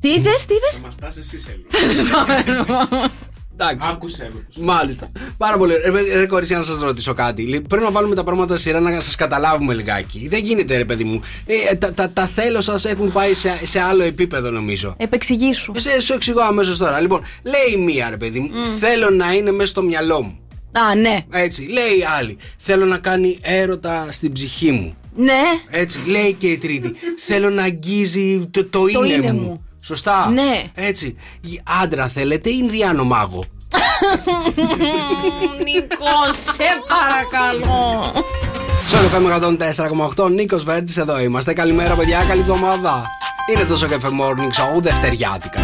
Τι είδε, τι είδε. Μας πας εσύ, Σέλη. Εντάξει. Άκουσε με. Μάλιστα. Πάρα πολύ. Ρε, παιδί- ρε κορίτσια, να σας ρωτήσω κάτι. Λι- Πρέπει να βάλουμε τα πράγματα σε σειρά να σας καταλάβουμε λιγάκι. Δεν γίνεται, ρε παιδί μου. Ε, τα, τα, τα θέλω σας έχουν πάει σε, σε άλλο επίπεδο, νομίζω. Επεξηγήσου. Σε, σου εξηγώ αμέσως τώρα. Λοιπόν, λέει η μία, ρε παιδί μου, θέλω να είναι μέσα στο μυαλό μου. Α, ναι. Έτσι. Λέει η άλλη, θέλω να κάνει έρωτα στην ψυχή μου. Ναι. Έτσι. Λέει και η τρίτη, θέλω να αγγίζει το, το, είναι, είναι μου. μου. Σωστά. Ναι. Έτσι. Άντρα θέλετε ή Ινδιάνο μάγο. Νίκος, σε παρακαλώ. Στο FM 104,8 Νίκος Βέρτης εδώ είμαστε. Καλημέρα, παιδιά, καλή εβδομάδα. Είναι το Σοκεφέ Morning Show Δευτεριάτικα.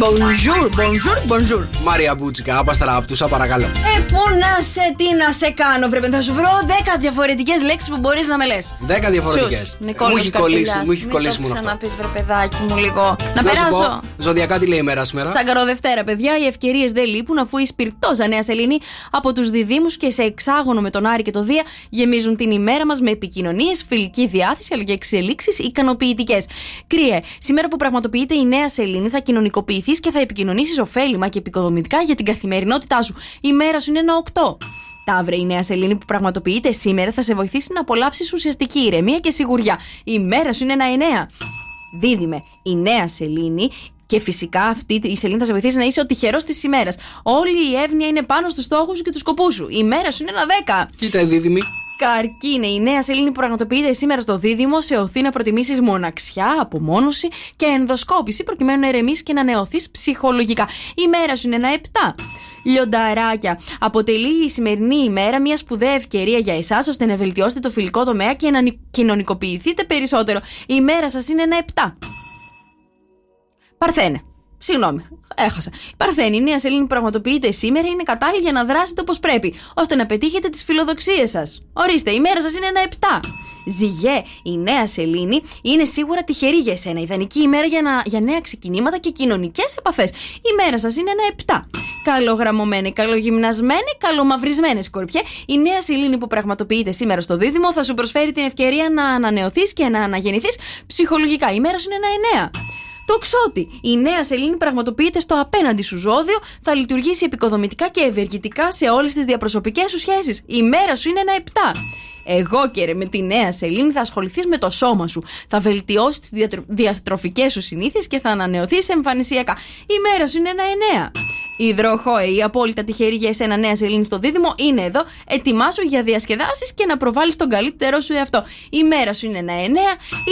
Bonjour, bonjour, bonjour. Μαρία Μπούτσικα, απαστράπτουσα, παρακαλώ. Ε, πού να σε, τι να σε κάνω, πρέπει θα σου βρω 10 διαφορετικές λέξεις που μπορείς να με λες. Δέκα διαφορετικές. Μου έχει κολλήσει, μου έχει κολλήσει μόνο αυτό. Να πει βρε παιδάκι μου λίγο. Να Να σου περάσω. πω, Ζωδιακά τι λέει η μέρα σήμερα; Τσαγκαρό Δευτέρα, παιδιά, οι ευκαιρίες δεν λείπουν αφού η σπιρτόζα Νέα Σελήνη από τους διδήμου και σε εξάγωνο με τον Άρη και το Δία γεμίζουν την ημέρα μας με επικοινωνίες, φιλική διάθεση αλλά και εξελίξεις ικανοποιητικές. Κρύε, σήμερα που πραγματοποιείται η Νέα Σελήνη θα κοινωνικοποιηθείς και θα επικοινωνήσεις ωφέλιμα και επικοδομητικά για την καθημερινότητά σου. Η μέρα σου είναι ένα 8. Ταύρε, η νέα σελήνη που πραγματοποιείται σήμερα θα σε βοηθήσει να απολαύσεις ουσιαστική ηρεμία και σιγουριά. Η μέρα σου είναι ένα 9. Δίδυμε, η νέα σελήνη και φυσικά αυτή η σελήνη θα σε βοηθήσει να είσαι ο τυχερός της ημέρας. Όλη η εύνοια είναι πάνω στους στόχους σου και τους σκοπούς σου. Η μέρα σου είναι ένα 10. Κοίτα, η δίδυμη. Καρκίνε, η νέα σελήνη που πραγματοποιείται σήμερα στο δίδυμο σε οθεί να προτιμήσεις μοναξιά, απομόνωση και ενδοσκόπηση προκειμένου να ηρεμήσει και να νεωθείς ψυχολογικά. Η μέρα σου είναι ένα 7. Λιονταράκια. Αποτελεί η σημερινή ημέρα μια σπουδαία ευκαιρία για εσάς ώστε να βελτιώσετε το φιλικό τομέα και να νι- κοινωνικοποιηθείτε περισσότερο. Η μέρα σας είναι ένα 7. Παρθένε. Συγγνώμη, έχασα. Η Παρθένη, η νέα σελήνη που πραγματοποιείται σήμερα είναι κατάλληλη για να δράσετε όπω πρέπει, ώστε να πετύχετε τις φιλοδοξίες σας. Ορίστε, η μέρα σας είναι ένα 7. Ζυγέ, η νέα σελήνη είναι σίγουρα τυχερή για εσένα. Ιδανική ημέρα για, να, για νέα ξεκινήματα και κοινωνικές επαφές. Η μέρα σας είναι ένα 7. Καλογραμμωμένη, καλογυμνασμένη, καλομαυρισμένη σκορπιέ, η νέα σελήνη που πραγματοποιείται σήμερα στο δίδυμο θα σου προσφέρει την ευκαιρία να ανανεωθείς και να αναγεννηθείς ψυχολογικά. Η μέρα σου είναι ένα 9. Το ξότι. Η νέα σελήνη πραγματοποιείται στο απέναντι σου ζώδιο, θα λειτουργήσει επικοδομητικά και ευεργητικά σε όλες τις διαπροσωπικές σου σχέσεις. Η μέρα σου είναι ένα 7. Εγώ και ρε, με τη νέα σελήνη θα ασχοληθείς με το σώμα σου. Θα βελτιώσεις τις διατροφικές σου συνήθειες και θα ανανεωθείς εμφανισιακά. Η μέρα σου είναι ένα 9. Υδροχόε, η απόλυτα τυχερή για εσένα νέα σελήνη στο δίδυμο είναι εδώ. Ετοιμάσου για διασκεδάσεις και να προβάλλεις τον καλύτερό σου εαυτό. Η μέρα σου είναι ένα 9.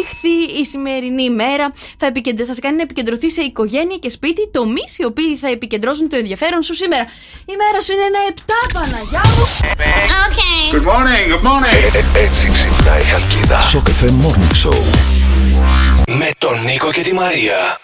Ηχθεί η σημερινή ημέρα θα, επικεντρω... θα σε κάνει να επικεντρωθείς σε οικογένεια και σπίτι, τομείς οι οποίοι θα επικεντρώσουν το ενδιαφέρον σου σήμερα. Η μέρα σου είναι ένα 7, Παναγιά μου. Good morning, good morning. έτσι ξυπνάει η Χαλκίδα. Σοκεφέ Morning Show. Με τον Νίκο και τη Μαρία.